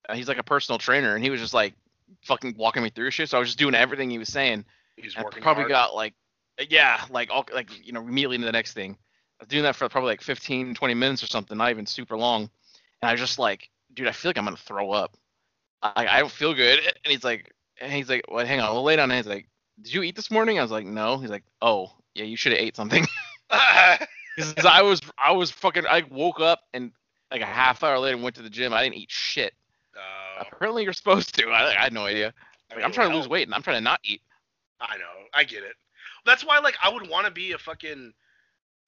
Speaker 4: Uh, he's like a personal trainer, and he was just like fucking walking me through shit. So I was just doing everything he was saying.
Speaker 3: He's
Speaker 4: And I probably
Speaker 3: hard.
Speaker 4: got like yeah, like all like you know immediately into the next thing. I was doing that for probably like 15, 20 minutes or something, not even super long. And I was just like, dude, I feel like I'm gonna throw up. I I don't feel good. And he's like, and he's like, well, hang on, we'll lay down. And he's like, did you eat this morning? I was like, no. He's like, oh, yeah, you should have ate something. Because I was I was fucking I woke up and like a half hour later went to the gym. I didn't eat shit.
Speaker 3: Uh,
Speaker 4: Apparently you're supposed to. I, I had no idea. Like, I'm trying to lose weight and I'm trying to not eat.
Speaker 3: I know. I get it. That's why, like, I would want to be a fucking,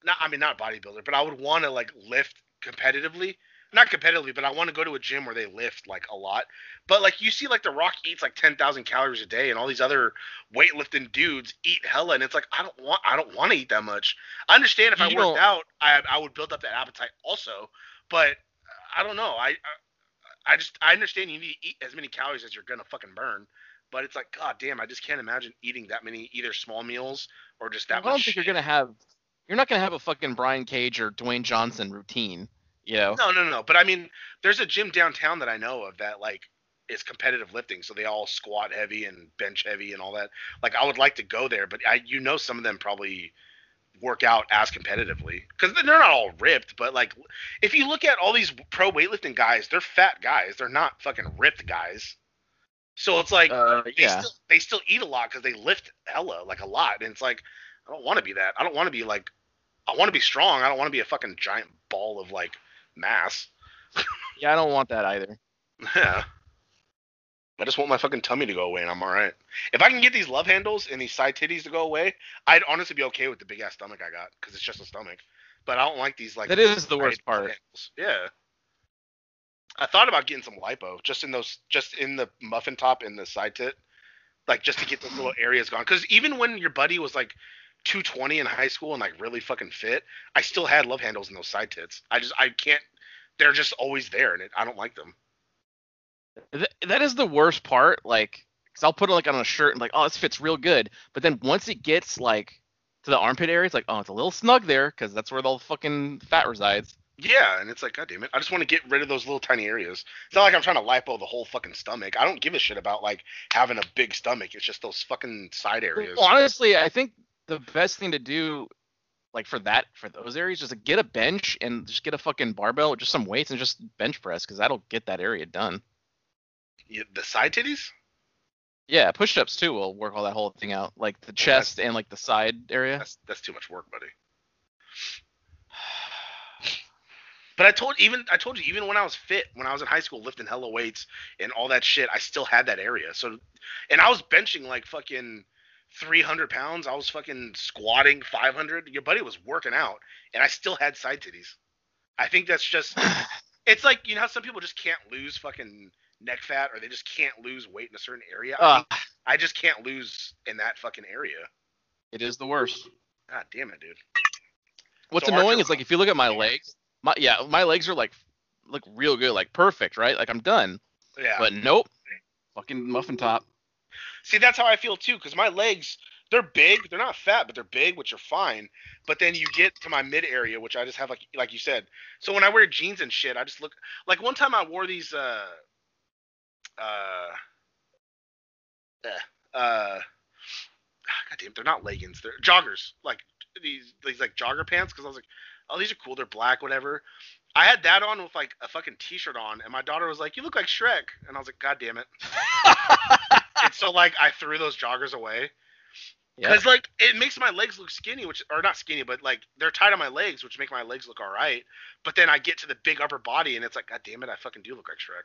Speaker 3: not. I mean, not bodybuilder, but I would want to like lift competitively. Not competitively, but I want to go to a gym where they lift like a lot. But like, you see, like The Rock eats like ten thousand calories a day, and all these other weightlifting dudes eat hella, and it's like I don't want. I don't want to eat that much. I understand if I worked
Speaker 4: don't-
Speaker 3: out, I I would build up that appetite also. But uh, I don't know. I I, I just I understand you need to eat as many calories as you're gonna fucking burn. But it's like, god damn, I just can't imagine eating that many either small meals or just that
Speaker 4: I don't
Speaker 3: much.
Speaker 4: think you're gonna have. You're not gonna have a fucking Brian Cage or Dwayne Johnson routine. You know.
Speaker 3: No, no, no. But I mean, there's a gym downtown that I know of that like is competitive lifting, so they all squat heavy and bench heavy and all that. Like I would like to go there, but I you know some of them probably work out as competitively because they're not all ripped, but like if you look at all these pro weightlifting guys, they're fat guys. They're not fucking ripped guys. So it's like
Speaker 4: Uh,
Speaker 3: they still they still eat a lot because they lift hella like a lot, and it's like I don't want to be that. I don't want to be like I want to be strong. I don't want to be a fucking giant ball of like mass.
Speaker 4: Yeah, I don't want that either.
Speaker 3: Yeah. I just want my fucking tummy to go away, and I'm all right. If I can get these love handles and these side titties to go away, I'd honestly be okay with the big ass stomach I got because it's just a stomach. But I don't like these like.
Speaker 4: That is the worst part.
Speaker 3: handles. Yeah. I thought about getting some lipo just in those, just in the muffin top and the side tit, like just to get those little areas gone. Because even when your buddy was like 220 in high school and like really fucking fit, I still had love handles in those side tits. I just I can't. They're just always there, and it, I don't like them.
Speaker 4: Th- that is the worst part. Like, cause I'll put it like on a shirt and like, oh, this fits real good. But then once it gets like to the armpit area, it's like, oh, it's a little snug there because that's where all the fucking fat resides.
Speaker 3: Yeah, and it's like, god damn it, I just want to get rid of those little tiny areas. It's not like I'm trying to lipo the whole fucking stomach. I don't give a shit about like having a big stomach. It's just those fucking side areas.
Speaker 4: Well, honestly, I think the best thing to do, like for that, for those areas, just to get a bench and just get a fucking barbell just some weights and just bench press because that'll get that area done.
Speaker 3: Yeah, the side titties?
Speaker 4: Yeah, push-ups too will work all that whole thing out, like the chest and like the side area.
Speaker 3: That's that's too much work, buddy. But I told even I told you even when I was fit, when I was in high school lifting hella weights and all that shit, I still had that area. So, and I was benching like fucking 300 pounds. I was fucking squatting 500. Your buddy was working out, and I still had side titties. I think that's just it's like you know how some people just can't lose fucking neck fat or they just can't lose weight in a certain area. I,
Speaker 4: Uh,
Speaker 3: think I just can't lose in that fucking area.
Speaker 4: it is the worst.
Speaker 3: God damn it, dude.
Speaker 4: What's
Speaker 3: So
Speaker 4: annoying
Speaker 3: Archer-
Speaker 4: is like if you look at my legs, my yeah, my legs are like look real good, like perfect, right? Like I'm done.
Speaker 3: Yeah.
Speaker 4: But nope. Fucking muffin top.
Speaker 3: See, that's how I feel too, because my legs, they're big. They're not fat, but they're big, which are fine. But then you get to my mid area, which I just have like like you said. So when I wear jeans and shit, I just look like one time I wore these uh uh uh, uh God damn, they're not leggings. They're joggers. Like these these like jogger pants because I was like, oh, these are cool. They're black, whatever. I had that on with like a fucking t-shirt on, and my daughter was like, "You look like Shrek," and I was like, "God damn it!" and so like I threw those joggers away
Speaker 4: Yeah.
Speaker 3: because like it makes my legs look skinny, which are not skinny, but like they're tight on my legs, which make my legs look all right. But then I get to the big upper body, and it's like, God damn it, I fucking do look like Shrek.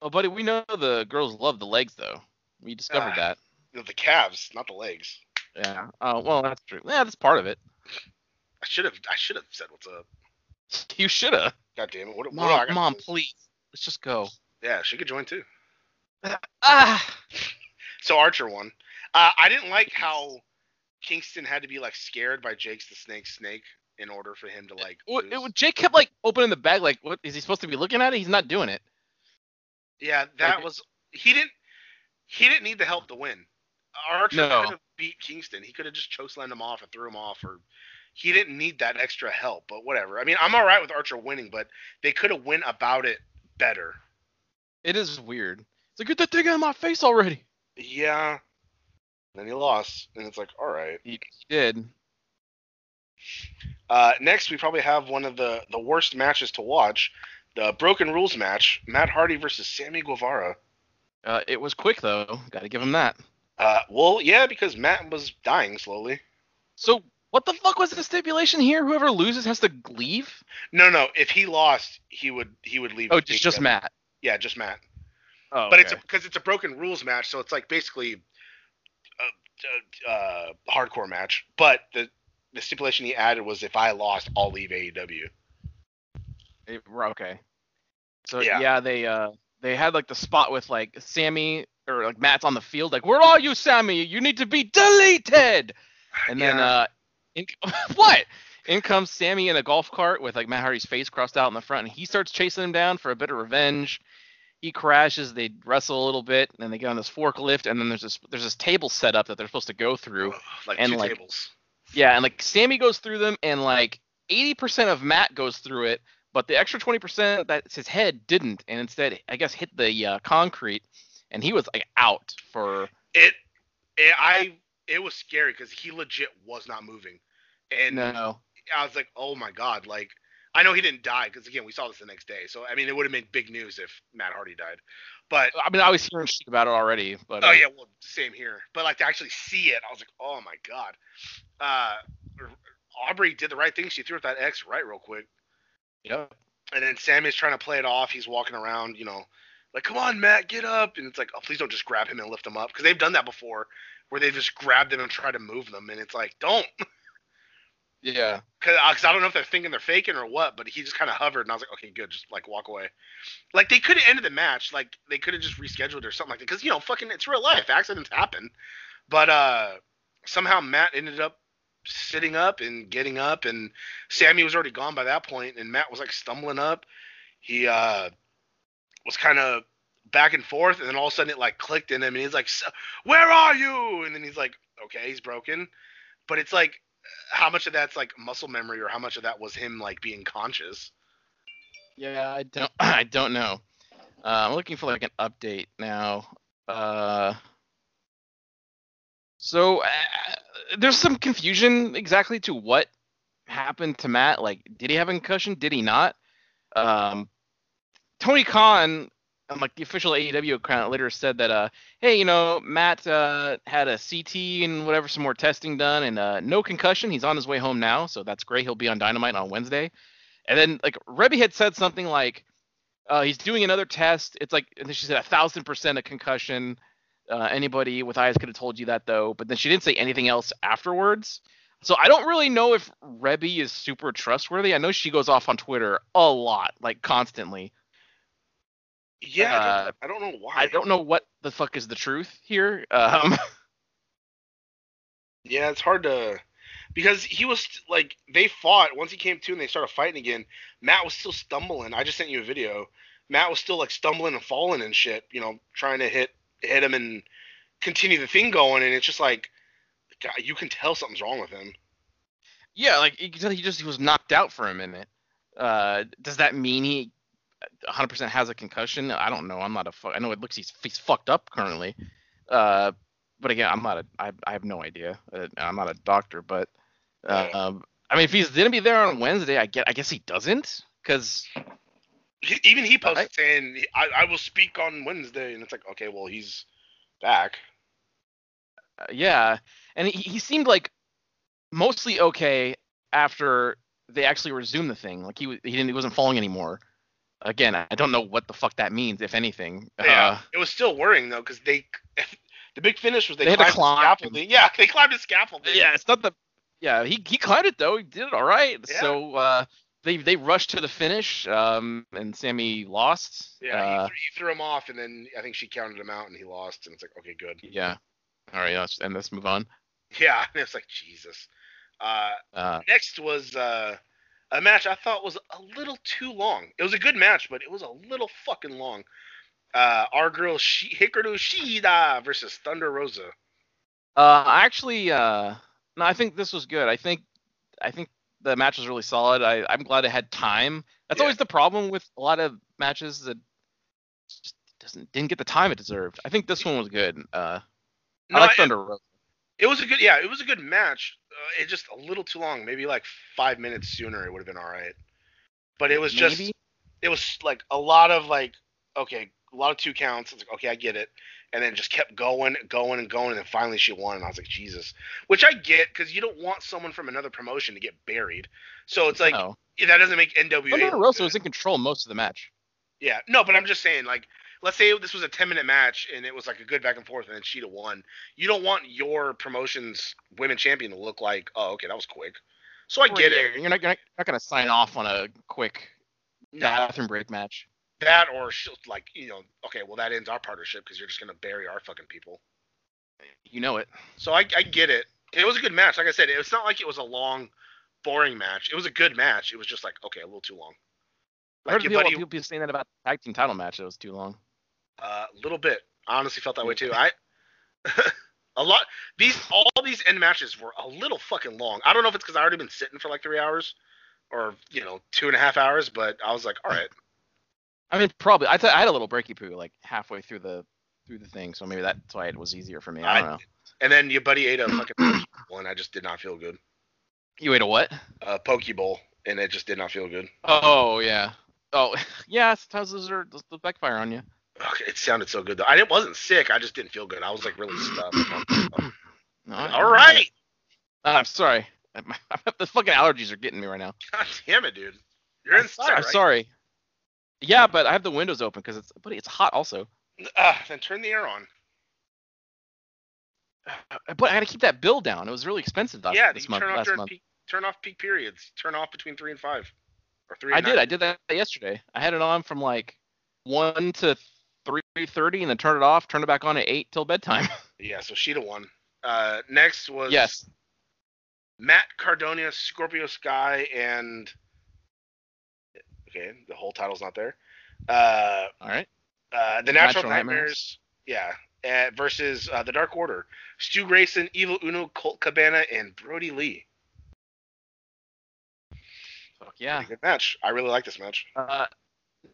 Speaker 4: Oh, buddy, we know the girls love the legs though. We discovered
Speaker 3: Ah.
Speaker 4: that.
Speaker 3: You know, the calves, not the legs.
Speaker 4: Yeah. Oh, well, that's true. Yeah, that's part of it.
Speaker 3: I should have I should have said what's up.
Speaker 4: You shoulda.
Speaker 3: God damn it, what, what
Speaker 4: Mom,
Speaker 3: got?
Speaker 4: mom, please. Let's just go.
Speaker 3: Yeah, she could join too.
Speaker 4: Ah.
Speaker 3: So Archer won. Uh, I didn't like how Kingston had to be like scared by Jake's the Snake Snake in order for him to like. Lose.
Speaker 4: it, Jake kept like opening the bag, like, what is he supposed to be looking at it? He's not doing it.
Speaker 3: Yeah, that
Speaker 4: Like-
Speaker 3: was he didn't he didn't need the help to win. Archer
Speaker 4: No.
Speaker 3: could have beat Kingston. He could have just chokeslammed him off or threw him off or he didn't need that extra help, but whatever. I mean, I'm all right with Archer winning, but they could have went about it better.
Speaker 4: It is weird. Like, get that thing out of my face already.
Speaker 3: Yeah. Then he lost, and it's like, all right.
Speaker 4: He, did.
Speaker 3: Uh, next, we probably have one of the the worst matches to watch, the Broken Rules match: Matt Hardy versus Sammy Guevara.
Speaker 4: Uh, it was quick though. Got to give him that.
Speaker 3: Uh, well, yeah, because Matt was dying slowly.
Speaker 4: So what the fuck was the stipulation here? Whoever loses has to leave.
Speaker 3: No, no, if he lost, he would he would leave.
Speaker 4: Oh, just just Matt.
Speaker 3: Yeah, just Matt.
Speaker 4: Oh,
Speaker 3: But it's because it's a broken rules match, so it's like basically a, a, a hardcore match. But the the stipulation he added was if I lost, I'll leave AEW.
Speaker 4: It- okay. So
Speaker 3: Yeah.
Speaker 4: yeah. they uh they had like the spot with like Sammy or like Matt's on the field, like, where are you, Sammy? You need to be deleted. And then
Speaker 3: Yeah.
Speaker 4: uh in, what? In comes Sammy in a golf cart with like Matt Hardy's face crossed out in the front, and he starts chasing him down for a bit of revenge. He crashes, they wrestle a little bit, and then they get on this forklift, and then there's this there's this table set up that they're supposed to go through.
Speaker 3: Like
Speaker 4: and,
Speaker 3: two
Speaker 4: like,
Speaker 3: tables.
Speaker 4: Yeah, and like Sammy goes through them, and like 80% of Matt goes through it, but the extra 20% that's his head didn't, and instead I guess hit the uh, concrete, and he was like out for.
Speaker 3: It, it I it was scary because he legit was not moving, and
Speaker 4: No.
Speaker 3: I was like, oh my god, like I know he didn't die because again we saw this the next day, so I mean it would have made big news if Matt Hardy died, but
Speaker 4: I mean, I was hearing shit about it already, but
Speaker 3: oh
Speaker 4: uh,
Speaker 3: yeah, well same here, but like to actually see it, I was like, oh my god, uh, Aubrey did the right thing, she threw that X right real quick.
Speaker 4: Yep.
Speaker 3: And then Sammy's trying to play it off. He's walking around, you know, like, come on, Matt, get up. And it's like, oh, please don't just grab him and lift him up. Because they've done that before where they've just grabbed them and try to move them. And it's like, don't.
Speaker 4: Yeah.
Speaker 3: Because I don't know if they're thinking they're faking or what, but he just kind of hovered. And I was like, okay, good. Just like walk away. Like, they could have ended the match. Like, they could have just rescheduled or something like that. Because, you know, fucking, it's real life. Accidents happen. But uh somehow Matt ended up sitting up and getting up and Sammy was already gone by that point and Matt was like stumbling up. He uh was kind of back and forth and then all of a sudden it like clicked in him and he's like "S- where are you and then he's like okay he's broken but it's like how much of that's like muscle memory or how much of that was him like being conscious
Speaker 4: Yeah, I don't I don't know. Uh, I'm looking for like an update now. Uh, so uh, there's some confusion exactly to what happened to Matt. Like, did he have a concussion? Did he not? Um, Tony Khan, like the official AEW account, later said that, uh, hey, you know, Matt uh, had a CT and whatever, some more testing done, and uh, no concussion. He's on his way home now, so that's great. He'll be on Dynamite on Wednesday. And then like Reby had said something like, uh, he's doing another test. It's like, and then she said a thousand percent a concussion. Uh, anybody with eyes could have told you that though, but then she didn't say anything else afterwards. So I don't really know if Reby is super trustworthy. I know she goes off on Twitter a lot, like constantly.
Speaker 3: Yeah I,
Speaker 4: Uh,
Speaker 3: don't, I don't know why
Speaker 4: I don't know what the fuck is the truth here. Um,
Speaker 3: Yeah, it's hard to because he was like they fought once he came to and they started fighting again. Matt was still stumbling. I just sent you a video. Matt was still like stumbling and falling and shit. You know, trying to hit hit him and continue the thing going. And it's just like, God, you can tell something's wrong with him.
Speaker 4: yeah, like you can tell he just he was knocked out for a minute. Uh, does that mean he 100% has a concussion? I don't know. I'm not a. Fu- I know it looks he's he's fucked up currently. Uh, but again, I'm not a. I I have no idea. Uh, I'm not a doctor, but uh, um, I mean, if he's gonna be there on Wednesday, I get. I guess he doesn't, because
Speaker 3: even he posted
Speaker 4: Alright.
Speaker 3: saying, I, "I will speak on Wednesday," and it's like, okay, well, he's back.
Speaker 4: Uh, yeah, and he, he seemed like mostly okay after they actually resumed the thing. Like he he didn't he wasn't falling anymore. Again, I don't know what the fuck that means, if anything.
Speaker 3: Yeah,
Speaker 4: Uh,
Speaker 3: it was still worrying though because they, the big finish was they,
Speaker 4: They had to
Speaker 3: climbed the
Speaker 4: climb.
Speaker 3: scaffolding. Yeah, they climbed the scaffolding.
Speaker 4: yeah, it's not the. Yeah, he he climbed it though. He did it all right.
Speaker 3: Yeah.
Speaker 4: So uh, they they rushed to the finish, um, and Sammy lost.
Speaker 3: Yeah,
Speaker 4: Uh,
Speaker 3: he, threw, he threw him off, and then I think she counted him out, and he lost. And it's like, okay, good.
Speaker 4: yeah. All right, let's move on.
Speaker 3: Yeah, and it's like Jesus. Uh,
Speaker 4: Uh,
Speaker 3: next was uh, a match I thought was a little too long. It was a good match, but it was a little fucking long. Uh, our girl she- Hikaru Shida versus Thunder Rosa.
Speaker 4: Uh, I actually, uh, no, I think this was good. I think, I think the match was really solid. I, I'm glad it had time. That's
Speaker 3: Yeah.
Speaker 4: always the problem with a lot of matches that just doesn't didn't get the time it deserved. I think this one was good. Uh,
Speaker 3: No,
Speaker 4: I like Thunder Rosa.
Speaker 3: It was a good, yeah, it was a good match. Uh, it just a little too long. Maybe like five minutes sooner, it would have been all right. But it was just, it was like a lot of like, okay, a lot of two counts. It's like, okay, I get it. And then just kept going, going, and going, and then finally she won. And I was like, Jesus, which I get because you don't want someone from another promotion to get buried. So it's like
Speaker 4: no.
Speaker 3: yeah, that doesn't make NWA.
Speaker 4: Thunder
Speaker 3: look
Speaker 4: Rosa was in control most of the match.
Speaker 3: Yeah, no, but I'm just saying, like, let's say this was a 10 minute match and it was like a good back and forth, and then Shida won. You don't want your promotion's women champion to look like, oh, okay, that was quick. So I
Speaker 4: Or
Speaker 3: get
Speaker 4: you're-
Speaker 3: it.
Speaker 4: You're not, you're not, not gonna sign off on a quick
Speaker 3: No,
Speaker 4: bathroom break match.
Speaker 3: that or she'll like, you know, okay, well that ends our partnership because you're just gonna bury our fucking people.
Speaker 4: You know it.
Speaker 3: So I, I get it. It was a good match. Like I said, it's not like it was a long, boring match. It was a good match. It was just like, okay, a little too long.
Speaker 4: I heard
Speaker 3: Like
Speaker 4: people,
Speaker 3: buddy,
Speaker 4: people be saying that about the tag team title match. That was too long.
Speaker 3: A uh, little bit. I honestly felt that way too. I a lot these all these end matches were a little fucking long. I don't know if it's because I already been sitting for like three hours or you know two and a half hours, but I was like, all right.
Speaker 4: I mean, probably. I, th- I had a little breaky poo like halfway through the through the thing, so maybe that's why it was easier for me. I don't know.
Speaker 3: And then your buddy ate a fucking and I just did not feel good.
Speaker 4: You ate a what?
Speaker 3: A poke bowl, and it just did not feel good.
Speaker 4: Oh yeah. Oh yeah. Sometimes those are those backfire on you.
Speaker 3: It sounded so good though. I wasn't sick. I just didn't feel good. I was like really stuffed.
Speaker 4: No,
Speaker 3: All right.
Speaker 4: Uh, I'm sorry. the fucking allergies are getting me right now.
Speaker 3: God damn it, dude. You're
Speaker 4: I'm
Speaker 3: inside,
Speaker 4: I'm
Speaker 3: right?
Speaker 4: sorry. Yeah, but I have the windows open because it's but it's hot also.
Speaker 3: Uh, then turn the air on.
Speaker 4: Uh, But I got to keep that bill down. It was really expensive last,
Speaker 3: yeah,
Speaker 4: this
Speaker 3: you
Speaker 4: month.
Speaker 3: turn off
Speaker 4: Last month.
Speaker 3: peak. Turn off peak periods. Turn off between three and five, or three.
Speaker 4: I
Speaker 3: and
Speaker 4: did. I did that yesterday. I had it on from like one to three thirty, and then turn it off. turn it back on at eight till bedtime.
Speaker 3: Yeah, so Shida won. Uh, next was
Speaker 4: yes.
Speaker 3: Matt Cardona, Scorpio Sky, and okay, the whole title's not there. Uh,
Speaker 4: All right.
Speaker 3: uh, the Natural,
Speaker 4: Natural
Speaker 3: Nightmares, yeah, uh, versus uh, the Dark Order, Stu Grayson, Evil Uno, Colt Cabana, and Brodie Lee.
Speaker 4: Fuck yeah.
Speaker 3: Good match. I really like this match.
Speaker 4: Uh,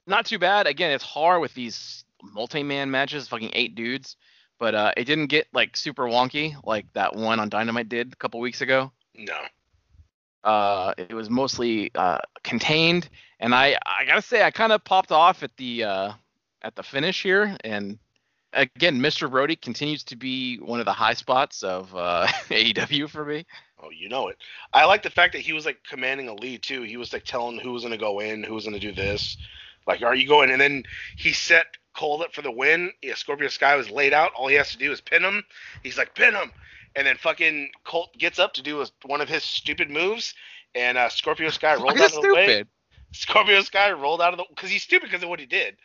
Speaker 4: not too bad. Again, it's hard with these multi-man matches, fucking eight dudes. But uh, it didn't get like super wonky like that one on Dynamite did a couple weeks ago.
Speaker 3: No,
Speaker 4: Uh, it was mostly uh, contained, and I I gotta say I kind of popped off at the uh, at the finish here, and again, Mr. Brodie continues to be one of the high spots of uh, AEW for me.
Speaker 3: oh, you know it. I like the fact that he was like commanding a lead too. He was like telling who was gonna go in, who was gonna do this. Like, are you going? And then he set Colt up for the win. Yeah, Scorpio Sky was laid out. All he has to do is pin him. He's like, pin him. And then fucking Colt gets up to do his, one of his stupid moves, and uh, Scorpio Sky rolled out of the way.
Speaker 4: stupid.
Speaker 3: Scorpio Sky rolled out of the because he's stupid because of what he did.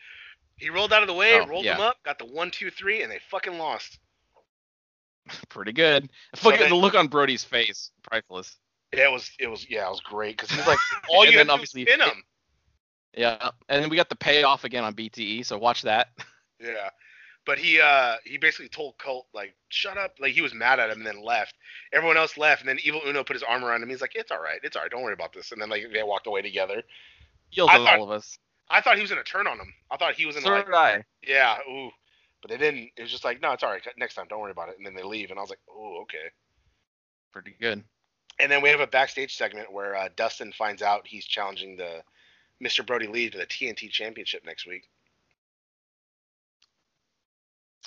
Speaker 3: He rolled out of the way,
Speaker 4: Oh,
Speaker 3: rolled
Speaker 4: yeah.
Speaker 3: him up, got the one, two, three, and they fucking lost.
Speaker 4: Pretty good.
Speaker 3: So
Speaker 4: the look on Brodie's face, priceless.
Speaker 3: It was, it was, yeah, it was great because he's like, all you
Speaker 4: then
Speaker 3: do is
Speaker 4: obviously
Speaker 3: pin him.
Speaker 4: Yeah, and then we got the payoff again on BTE, so watch that.
Speaker 3: Yeah. But he uh he basically told Colt like shut up like he was mad at him and then left. Everyone else left and then Evil Uno put his arm around him. He's like it's all right, it's all right, don't worry about this. And then like they walked away together.
Speaker 4: Yelled
Speaker 3: I
Speaker 4: at
Speaker 3: thought-
Speaker 4: all of us.
Speaker 3: I thought he was gonna turn on him. I thought he was gonna
Speaker 4: So
Speaker 3: like
Speaker 4: did I.
Speaker 3: yeah ooh, but they didn't. It was just like no, it's all right. Next time, don't worry about it. And then they leave and I was like oh okay.
Speaker 4: Pretty good.
Speaker 3: And then we have a backstage segment where uh, Dustin finds out he's challenging the Mr. Brodie Lee to the TNT Championship next week.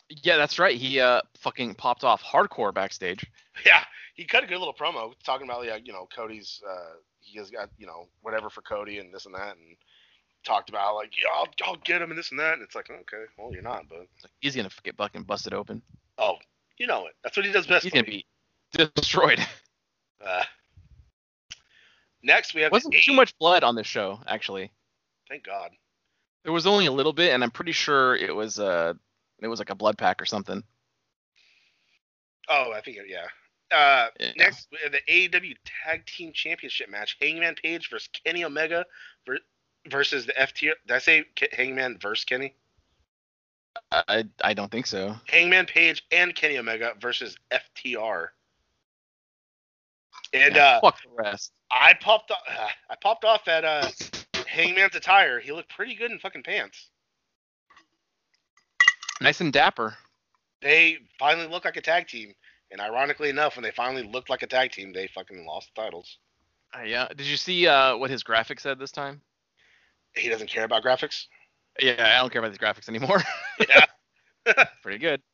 Speaker 4: Yeah, that's right. He uh fucking popped off hardcore backstage.
Speaker 3: Yeah, he cut a good little promo talking about yeah, you know, Cody's uh he has got, you know, whatever for Cody and this and that and talked about like, yeah, I'll, I'll get him and this and that and it's like, okay, well you're not, but
Speaker 4: he's gonna get fucking busted open.
Speaker 3: oh, you know it. That's what he does best.
Speaker 4: He's gonna be destroyed.
Speaker 3: Uh, next we have
Speaker 4: Wasn't too much blood on this show, actually.
Speaker 3: Thank God.
Speaker 4: There was only a little bit, and I'm pretty sure it was uh it was like a blood pack or something.
Speaker 3: Oh, I think it, yeah. Uh,
Speaker 4: Yeah.
Speaker 3: next we have the AEW Tag Team Championship match: Hangman Page versus Kenny Omega ver- versus the FTR. Did I say Hangman versus Kenny?
Speaker 4: I I don't think so.
Speaker 3: Hangman Page and Kenny Omega versus FTR. And
Speaker 4: Yeah,
Speaker 3: uh,
Speaker 4: fuck the rest.
Speaker 3: I popped off, uh, I popped off at uh, Hangman's attire. He looked pretty good in fucking pants.
Speaker 4: Nice and dapper.
Speaker 3: They finally look like a tag team. And ironically enough, when they finally looked like a tag team, they fucking lost the titles.
Speaker 4: Uh, yeah. Did you see uh what his graphic said this time?
Speaker 3: He doesn't care about graphics.
Speaker 4: Yeah, I don't care about these graphics anymore.
Speaker 3: Yeah.
Speaker 4: pretty good.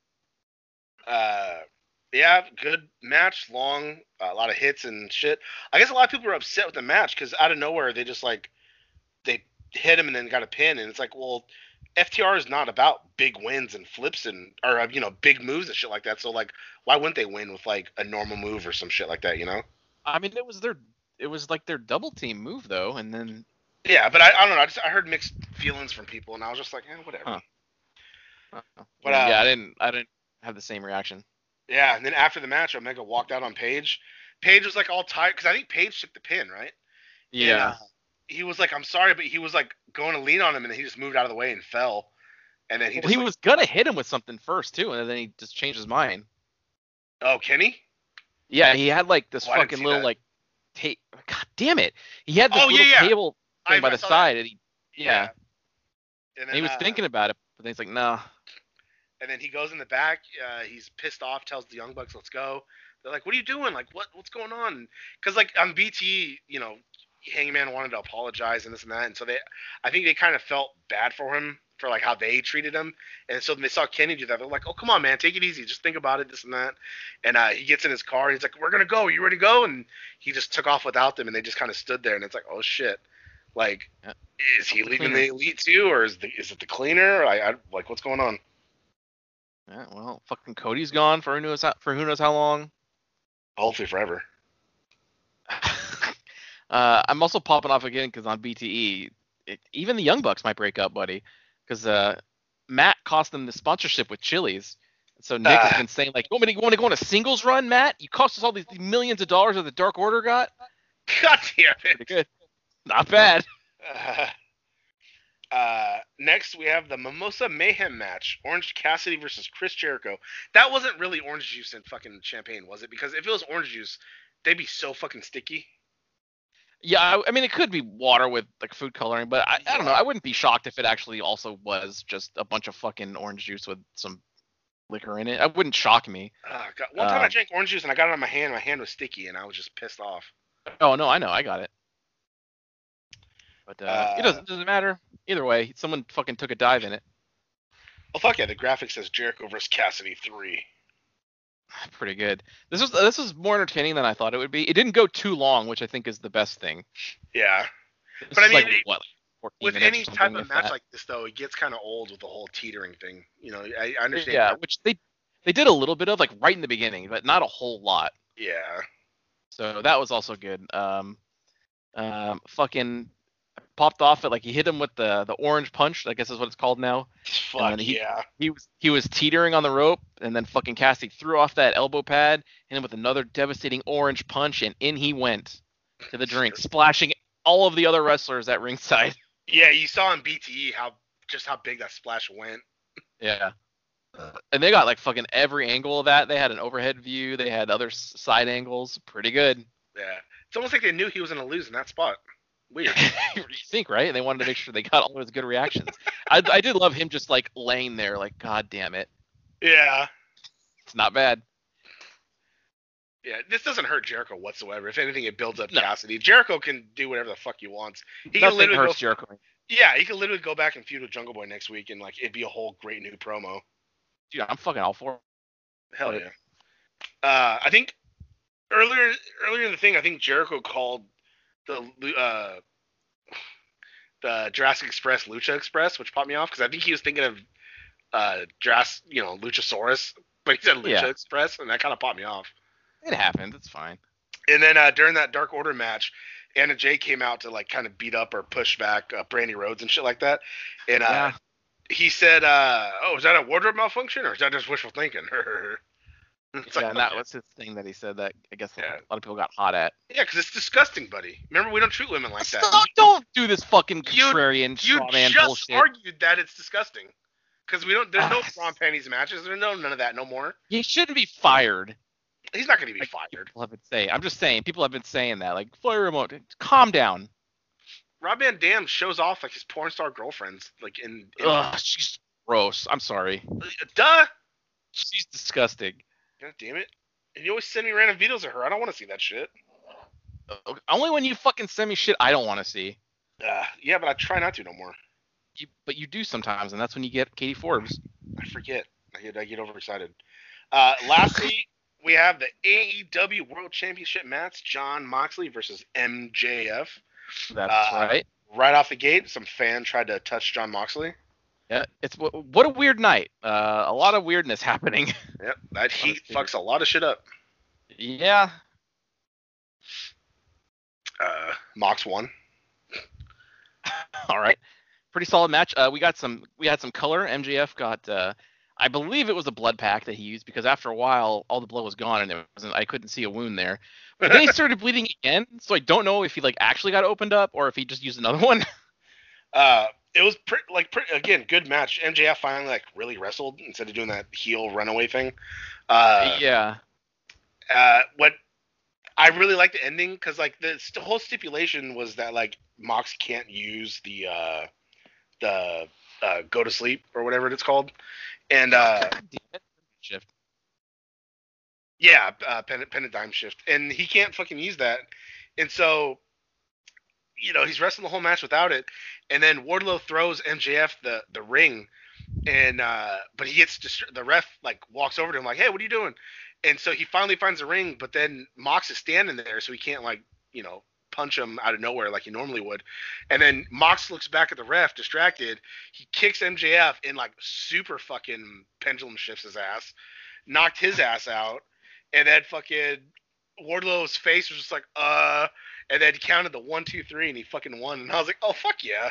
Speaker 3: Uh, yeah, good match, long, a lot of hits and shit. I guess a lot of people were upset with the match because out of nowhere they just like they hit him and then got a pin, and it's like, well, FTR is not about big wins and flips and or uh, you know big moves and shit like that. So like, why wouldn't they win with like a normal move or some shit like that? You know?
Speaker 4: I mean, it was their it was like their double team move though, and then
Speaker 3: Yeah, but I, I don't know. I just I heard mixed feelings from people, and I was just like, eh, whatever.
Speaker 4: Huh. But,
Speaker 3: uh,
Speaker 4: yeah, I didn't I didn't have the same reaction.
Speaker 3: Yeah, and then after the match, Omega walked out on Page. Page was like all tired because I think Page took the pin, right? And,
Speaker 4: Yeah.
Speaker 3: uh, he was like, "I'm sorry," but he was like going to lean on him, and then he just moved out of the way and fell. And then he
Speaker 4: Well,
Speaker 3: just
Speaker 4: he
Speaker 3: like,
Speaker 4: was gonna hit him with something first too, and then he just changed his mind.
Speaker 3: oh Kenny.
Speaker 4: Yeah, he had like this
Speaker 3: Oh,
Speaker 4: fucking little
Speaker 3: that.
Speaker 4: like ta- God damn it! He had this
Speaker 3: Oh,
Speaker 4: little
Speaker 3: yeah.
Speaker 4: table thing
Speaker 3: I-
Speaker 4: by
Speaker 3: I
Speaker 4: the
Speaker 3: saw that.
Speaker 4: side, and he yeah,
Speaker 3: And,
Speaker 4: and he was
Speaker 3: uh,
Speaker 4: thinking about it, but then he's like, no.
Speaker 3: And then he goes in the back. Uh, he's pissed off. Tells the Young Bucks, "Let's go." They're like, "What are you doing? Like, what what's going on?" Because like on BT, you know, Hangman wanted to apologize and this and that, and so they, I think they kind of felt bad for him for like how they treated him, and so they saw Kenny do that, they're like, "Oh, come on, man, take it easy. Just think about it, this and that." And uh, he gets in his car and he's like, "We're gonna go. you ready to go?" And he just took off without them, and they just kind of stood there, and it's like, "Oh shit." Like,
Speaker 4: Yeah.
Speaker 3: is he leaving the elite too, or is the is it the cleaner? I, I like what's going on?
Speaker 4: Yeah, well, fucking Cody's gone for who knows how, for who knows how long.
Speaker 3: Hopefully forever.
Speaker 4: uh, I'm also popping off again because on BTE, it, even the Young Bucks might break up, buddy, because uh, Matt cost them the sponsorship with Chili's. So Nick
Speaker 3: Ah.
Speaker 4: has been saying like, "You want to, you want to go on a singles run, Matt? You cost us all these millions of dollars that the Dark Order got.
Speaker 3: God damn
Speaker 4: Pretty good, not bad."
Speaker 3: Uh, uh, next, we have the Mimosa Mayhem match: Orange Cassidy versus Chris Jericho. That wasn't really orange juice and fucking champagne, was it? Because if it was orange juice, they'd be so fucking sticky.
Speaker 4: Yeah, I, I mean it could be water with like food coloring, but I, I don't know. I wouldn't be shocked if it actually also was just a bunch of fucking orange juice with some liquor in it. It wouldn't shock me.
Speaker 3: Uh, God. One time I
Speaker 4: Um,
Speaker 3: drank orange juice and I got it on my hand. My hand was sticky and I was just pissed off.
Speaker 4: Oh no, I know, I got it. But uh,
Speaker 3: Uh,
Speaker 4: it doesn't doesn't matter. Either way, someone fucking took a dive in it.
Speaker 3: Oh fuck yeah! The graphic says Jericho versus Cassidy three.
Speaker 4: Pretty good. This was this was more entertaining than I thought it would be. It didn't go too long, which I think is the best thing.
Speaker 3: Yeah.
Speaker 4: This
Speaker 3: But I
Speaker 4: is like,
Speaker 3: mean, it-
Speaker 4: what, like
Speaker 3: With any type of match
Speaker 4: that.
Speaker 3: like this, though, it gets kind of old with the whole teetering thing. You know, I, I understand.
Speaker 4: yeah, which they they did a little bit of like right in the beginning, but not a whole lot.
Speaker 3: Yeah.
Speaker 4: So that was also good. Um, um, fucking popped off it like he hit him with the the orange punch. I guess is what it's called now.
Speaker 3: Fuck
Speaker 4: he-
Speaker 3: yeah.
Speaker 4: He was he was teetering on the rope, and then fucking Cassidy threw off that elbow pad, and him with another devastating orange punch, and in he went to the drink, splashing all of the other wrestlers at ringside.
Speaker 3: Yeah, you saw in BTE how just how big that splash went.
Speaker 4: Yeah. And they got like fucking every angle of that. They had an overhead view. They had other side angles. Pretty good.
Speaker 3: Yeah. It's almost like they knew he was gonna lose in that spot. Weird.
Speaker 4: you think, right? They wanted to make sure they got all those good reactions. I, I did love him just like laying there, like, God damn it.
Speaker 3: yeah.
Speaker 4: It's not bad.
Speaker 3: Yeah. This doesn't hurt Jericho whatsoever. If anything, it builds up
Speaker 4: No.
Speaker 3: Cassidy. Jericho can do whatever the fuck he wants. He can literally
Speaker 4: hurts
Speaker 3: go,
Speaker 4: Jericho.
Speaker 3: Yeah, he could literally go back and feud with Jungle Boy next week, and like it'd be a whole great new promo.
Speaker 4: Dude, I'm fucking all for it.
Speaker 3: Hell yeah. Uh, I think earlier earlier in the thing, I think Jericho called the uh, the Jurassic Express Lucha Express, which popped me off because I think he was thinking of uh, Jurassic, you know, Luchasaurus, but he said Lucha
Speaker 4: Yeah.
Speaker 3: Express, and that kind of popped me off.
Speaker 4: It happens. It's fine.
Speaker 3: And then uh, during that Dark Order match, Anna Jay came out to like kind of beat up or push back uh, Brandi Rhodes and shit like that, and uh,
Speaker 4: Yeah.
Speaker 3: he said, uh, "Oh, is that a wardrobe malfunction or is that just wishful thinking?" it's
Speaker 4: yeah,
Speaker 3: like,
Speaker 4: and that was his thing that he said that I guess
Speaker 3: Yeah.
Speaker 4: a lot of people got hot at.
Speaker 3: Yeah, because it's disgusting, buddy. Remember, we don't treat women like that.
Speaker 4: Don't do this fucking
Speaker 3: You-
Speaker 4: contrarian
Speaker 3: You
Speaker 4: straw man
Speaker 3: just argued that it's disgusting. Because we don't. There's no
Speaker 4: Ah.
Speaker 3: bra and panties matches. There's no none of that no more.
Speaker 4: He shouldn't be fired.
Speaker 3: He's not going to be
Speaker 4: Like,
Speaker 3: fired.
Speaker 4: People have been saying. I'm just saying. People have been saying that. Like fire him out. Calm down.
Speaker 3: Rob Van Dam shows off like his porn star girlfriends, like in. in
Speaker 4: Ugh, she's gross. I'm sorry.
Speaker 3: Duh.
Speaker 4: She's disgusting.
Speaker 3: God damn it. And you always send me random videos of her. I don't want to see that shit.
Speaker 4: Only when you fucking send me shit I don't want to see.
Speaker 3: Uh, yeah, but I try not to no more.
Speaker 4: You, but you do sometimes, and that's when you get Katie Forbes.
Speaker 3: I forget. I get I get overexcited. Uh, lastly, we have the AEW World Championship match: Jon Moxley versus MJF.
Speaker 4: That's
Speaker 3: Uh,
Speaker 4: right.
Speaker 3: Right off the gate, some fan tried to touch Jon Moxley.
Speaker 4: Yeah, it's what, a weird night. Uh, a lot of weirdness happening.
Speaker 3: Yep, that heat fucks a lot of shit up.
Speaker 4: yeah.
Speaker 3: Uh, Mox won.
Speaker 4: All right. Pretty solid match. Uh, we got some. We had some color. MJF got. Uh, I believe it was a blood pack that he used because after a while, all the blood was gone and it wasn't. I couldn't see a wound there. But then he started bleeding again, so I don't know if he like actually got opened up or if he just used another one.
Speaker 3: Uh, it was pretty like pretty, again good match. MJF finally like really wrestled instead of doing that heel runaway thing. Uh,
Speaker 4: yeah.
Speaker 3: uh, what I really liked the ending because like the st- whole stipulation was that like Mox can't use the uh the uh, go to sleep or whatever it's called, and uh
Speaker 4: Shift.
Speaker 3: yeah, uh, pen, pen dime shift, and he can't fucking use that, and so you know he's wrestling the whole match without it, and then Wardlow throws MJF the the ring, and uh but he gets dist- the ref like walks over to him like hey what are you doing, and so he finally finds the ring, but then Mox is standing there so he can't like you know punch him out of nowhere like he normally would, and then Mox looks back at the ref distracted, he kicks MJF and like super fucking pendulum shifts his ass, knocked his ass out, and then fucking Wardlow's face was just like, uh, and then he counted the one, two, three, and he fucking won. And I was like, oh fuck yeah,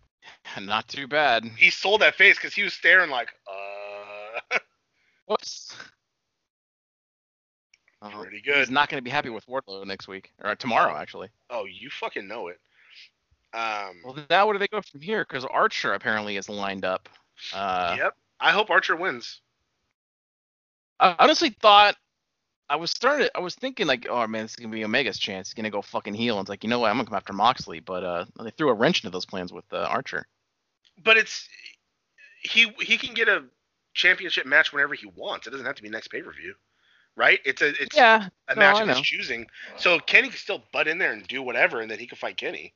Speaker 4: Not too bad.
Speaker 3: he sold that face because he was staring like, uh,
Speaker 4: Whoops. Oh,
Speaker 3: pretty
Speaker 4: He's
Speaker 3: good.
Speaker 4: not going to be happy with Wardlow next week or tomorrow, actually.
Speaker 3: Oh, you fucking know it. Um,
Speaker 4: Well, now where do they go from here? Because Archer apparently is lined up. Uh,
Speaker 3: yep. I hope Archer wins.
Speaker 4: I honestly thought I was starting. To, I was thinking like, oh man, this is gonna be Omega's chance. He's gonna go fucking heel. And it's like, you know what? I'm gonna come after Moxley, but uh, they threw a wrench into those plans with uh, Archer.
Speaker 3: But it's he he can get a championship match whenever he wants. It doesn't have to be next pay per view, right? It's a it's
Speaker 4: Yeah,
Speaker 3: a
Speaker 4: no,
Speaker 3: match of his choosing. So Kenny can still butt in there and do whatever, and then he can fight Kenny.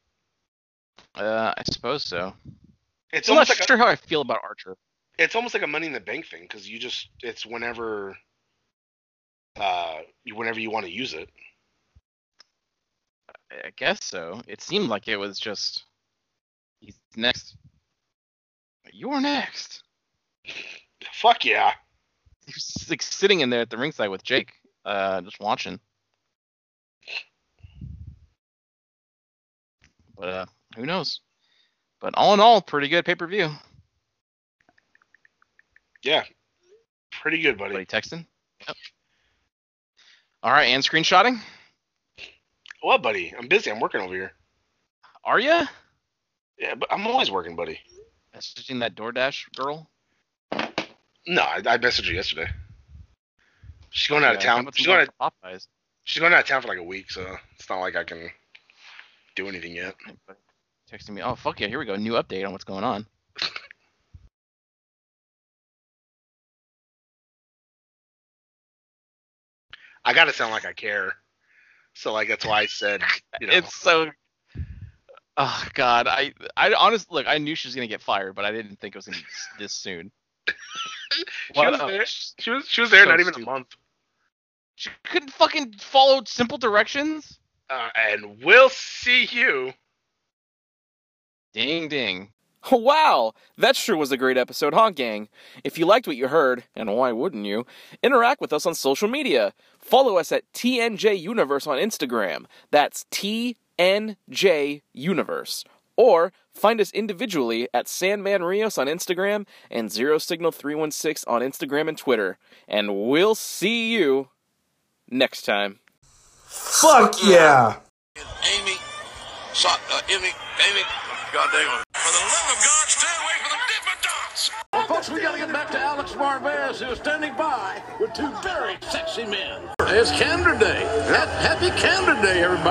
Speaker 4: uh, I suppose so.
Speaker 3: It's
Speaker 4: I'm not
Speaker 3: almost like a,
Speaker 4: sure how I feel about Archer.
Speaker 3: it's almost like a Money in the Bank thing because you just it's whenever uh whenever you want to use it.
Speaker 4: I guess so. It seemed like it was just he's next. You're next.
Speaker 3: Fuck yeah.
Speaker 4: He was like sitting in there at the ringside with Jake, uh, just watching. But uh, who knows? But all in all, pretty good pay per view.
Speaker 3: Yeah. Pretty good, buddy.
Speaker 4: Buddy texting. Yep. All right, and screenshotting.
Speaker 3: What, buddy? I'm busy. I'm working over here.
Speaker 4: Are you?
Speaker 3: Yeah, but I'm always working, buddy.
Speaker 4: Messaging that DoorDash girl.
Speaker 3: No, I, I messaged her yesterday. She's going out of
Speaker 4: Yeah, how
Speaker 3: town. She's going out,
Speaker 4: Popeyes.
Speaker 3: she's going out of town for like a week, so it's not like I can do anything yet.
Speaker 4: Texting me. Oh fuck yeah! Here we go. New update on what's going on.
Speaker 3: I gotta sound like I care. So like that's why I said, you know,
Speaker 4: It's so. Oh god, I I honestly look. I knew she was gonna get fired, but I didn't think it was gonna be this soon.
Speaker 3: she
Speaker 4: What
Speaker 3: was
Speaker 4: a-
Speaker 3: there. She was she was there
Speaker 4: so
Speaker 3: not even
Speaker 4: stupid.
Speaker 3: a month.
Speaker 4: She couldn't fucking follow simple directions.
Speaker 3: Uh, and we'll see you.
Speaker 4: Ding ding.
Speaker 2: Wow, that sure was a great episode, huh, gang? If you liked what you heard, and why wouldn't you, interact with us on social media. Follow us at TNJ Universe on Instagram. That's TNJ Universe. Or find us individually at Sandman Rios on Instagram and Zero Signal 316 on Instagram and Twitter. And we'll see you next time.
Speaker 5: Fuck yeah!
Speaker 6: Amy, shot, uh, Amy, Amy, God
Speaker 7: we gotta get back to Alex Marvez, who's standing by with two very sexy men. It's Candor Day. Happy Candor Day, everybody.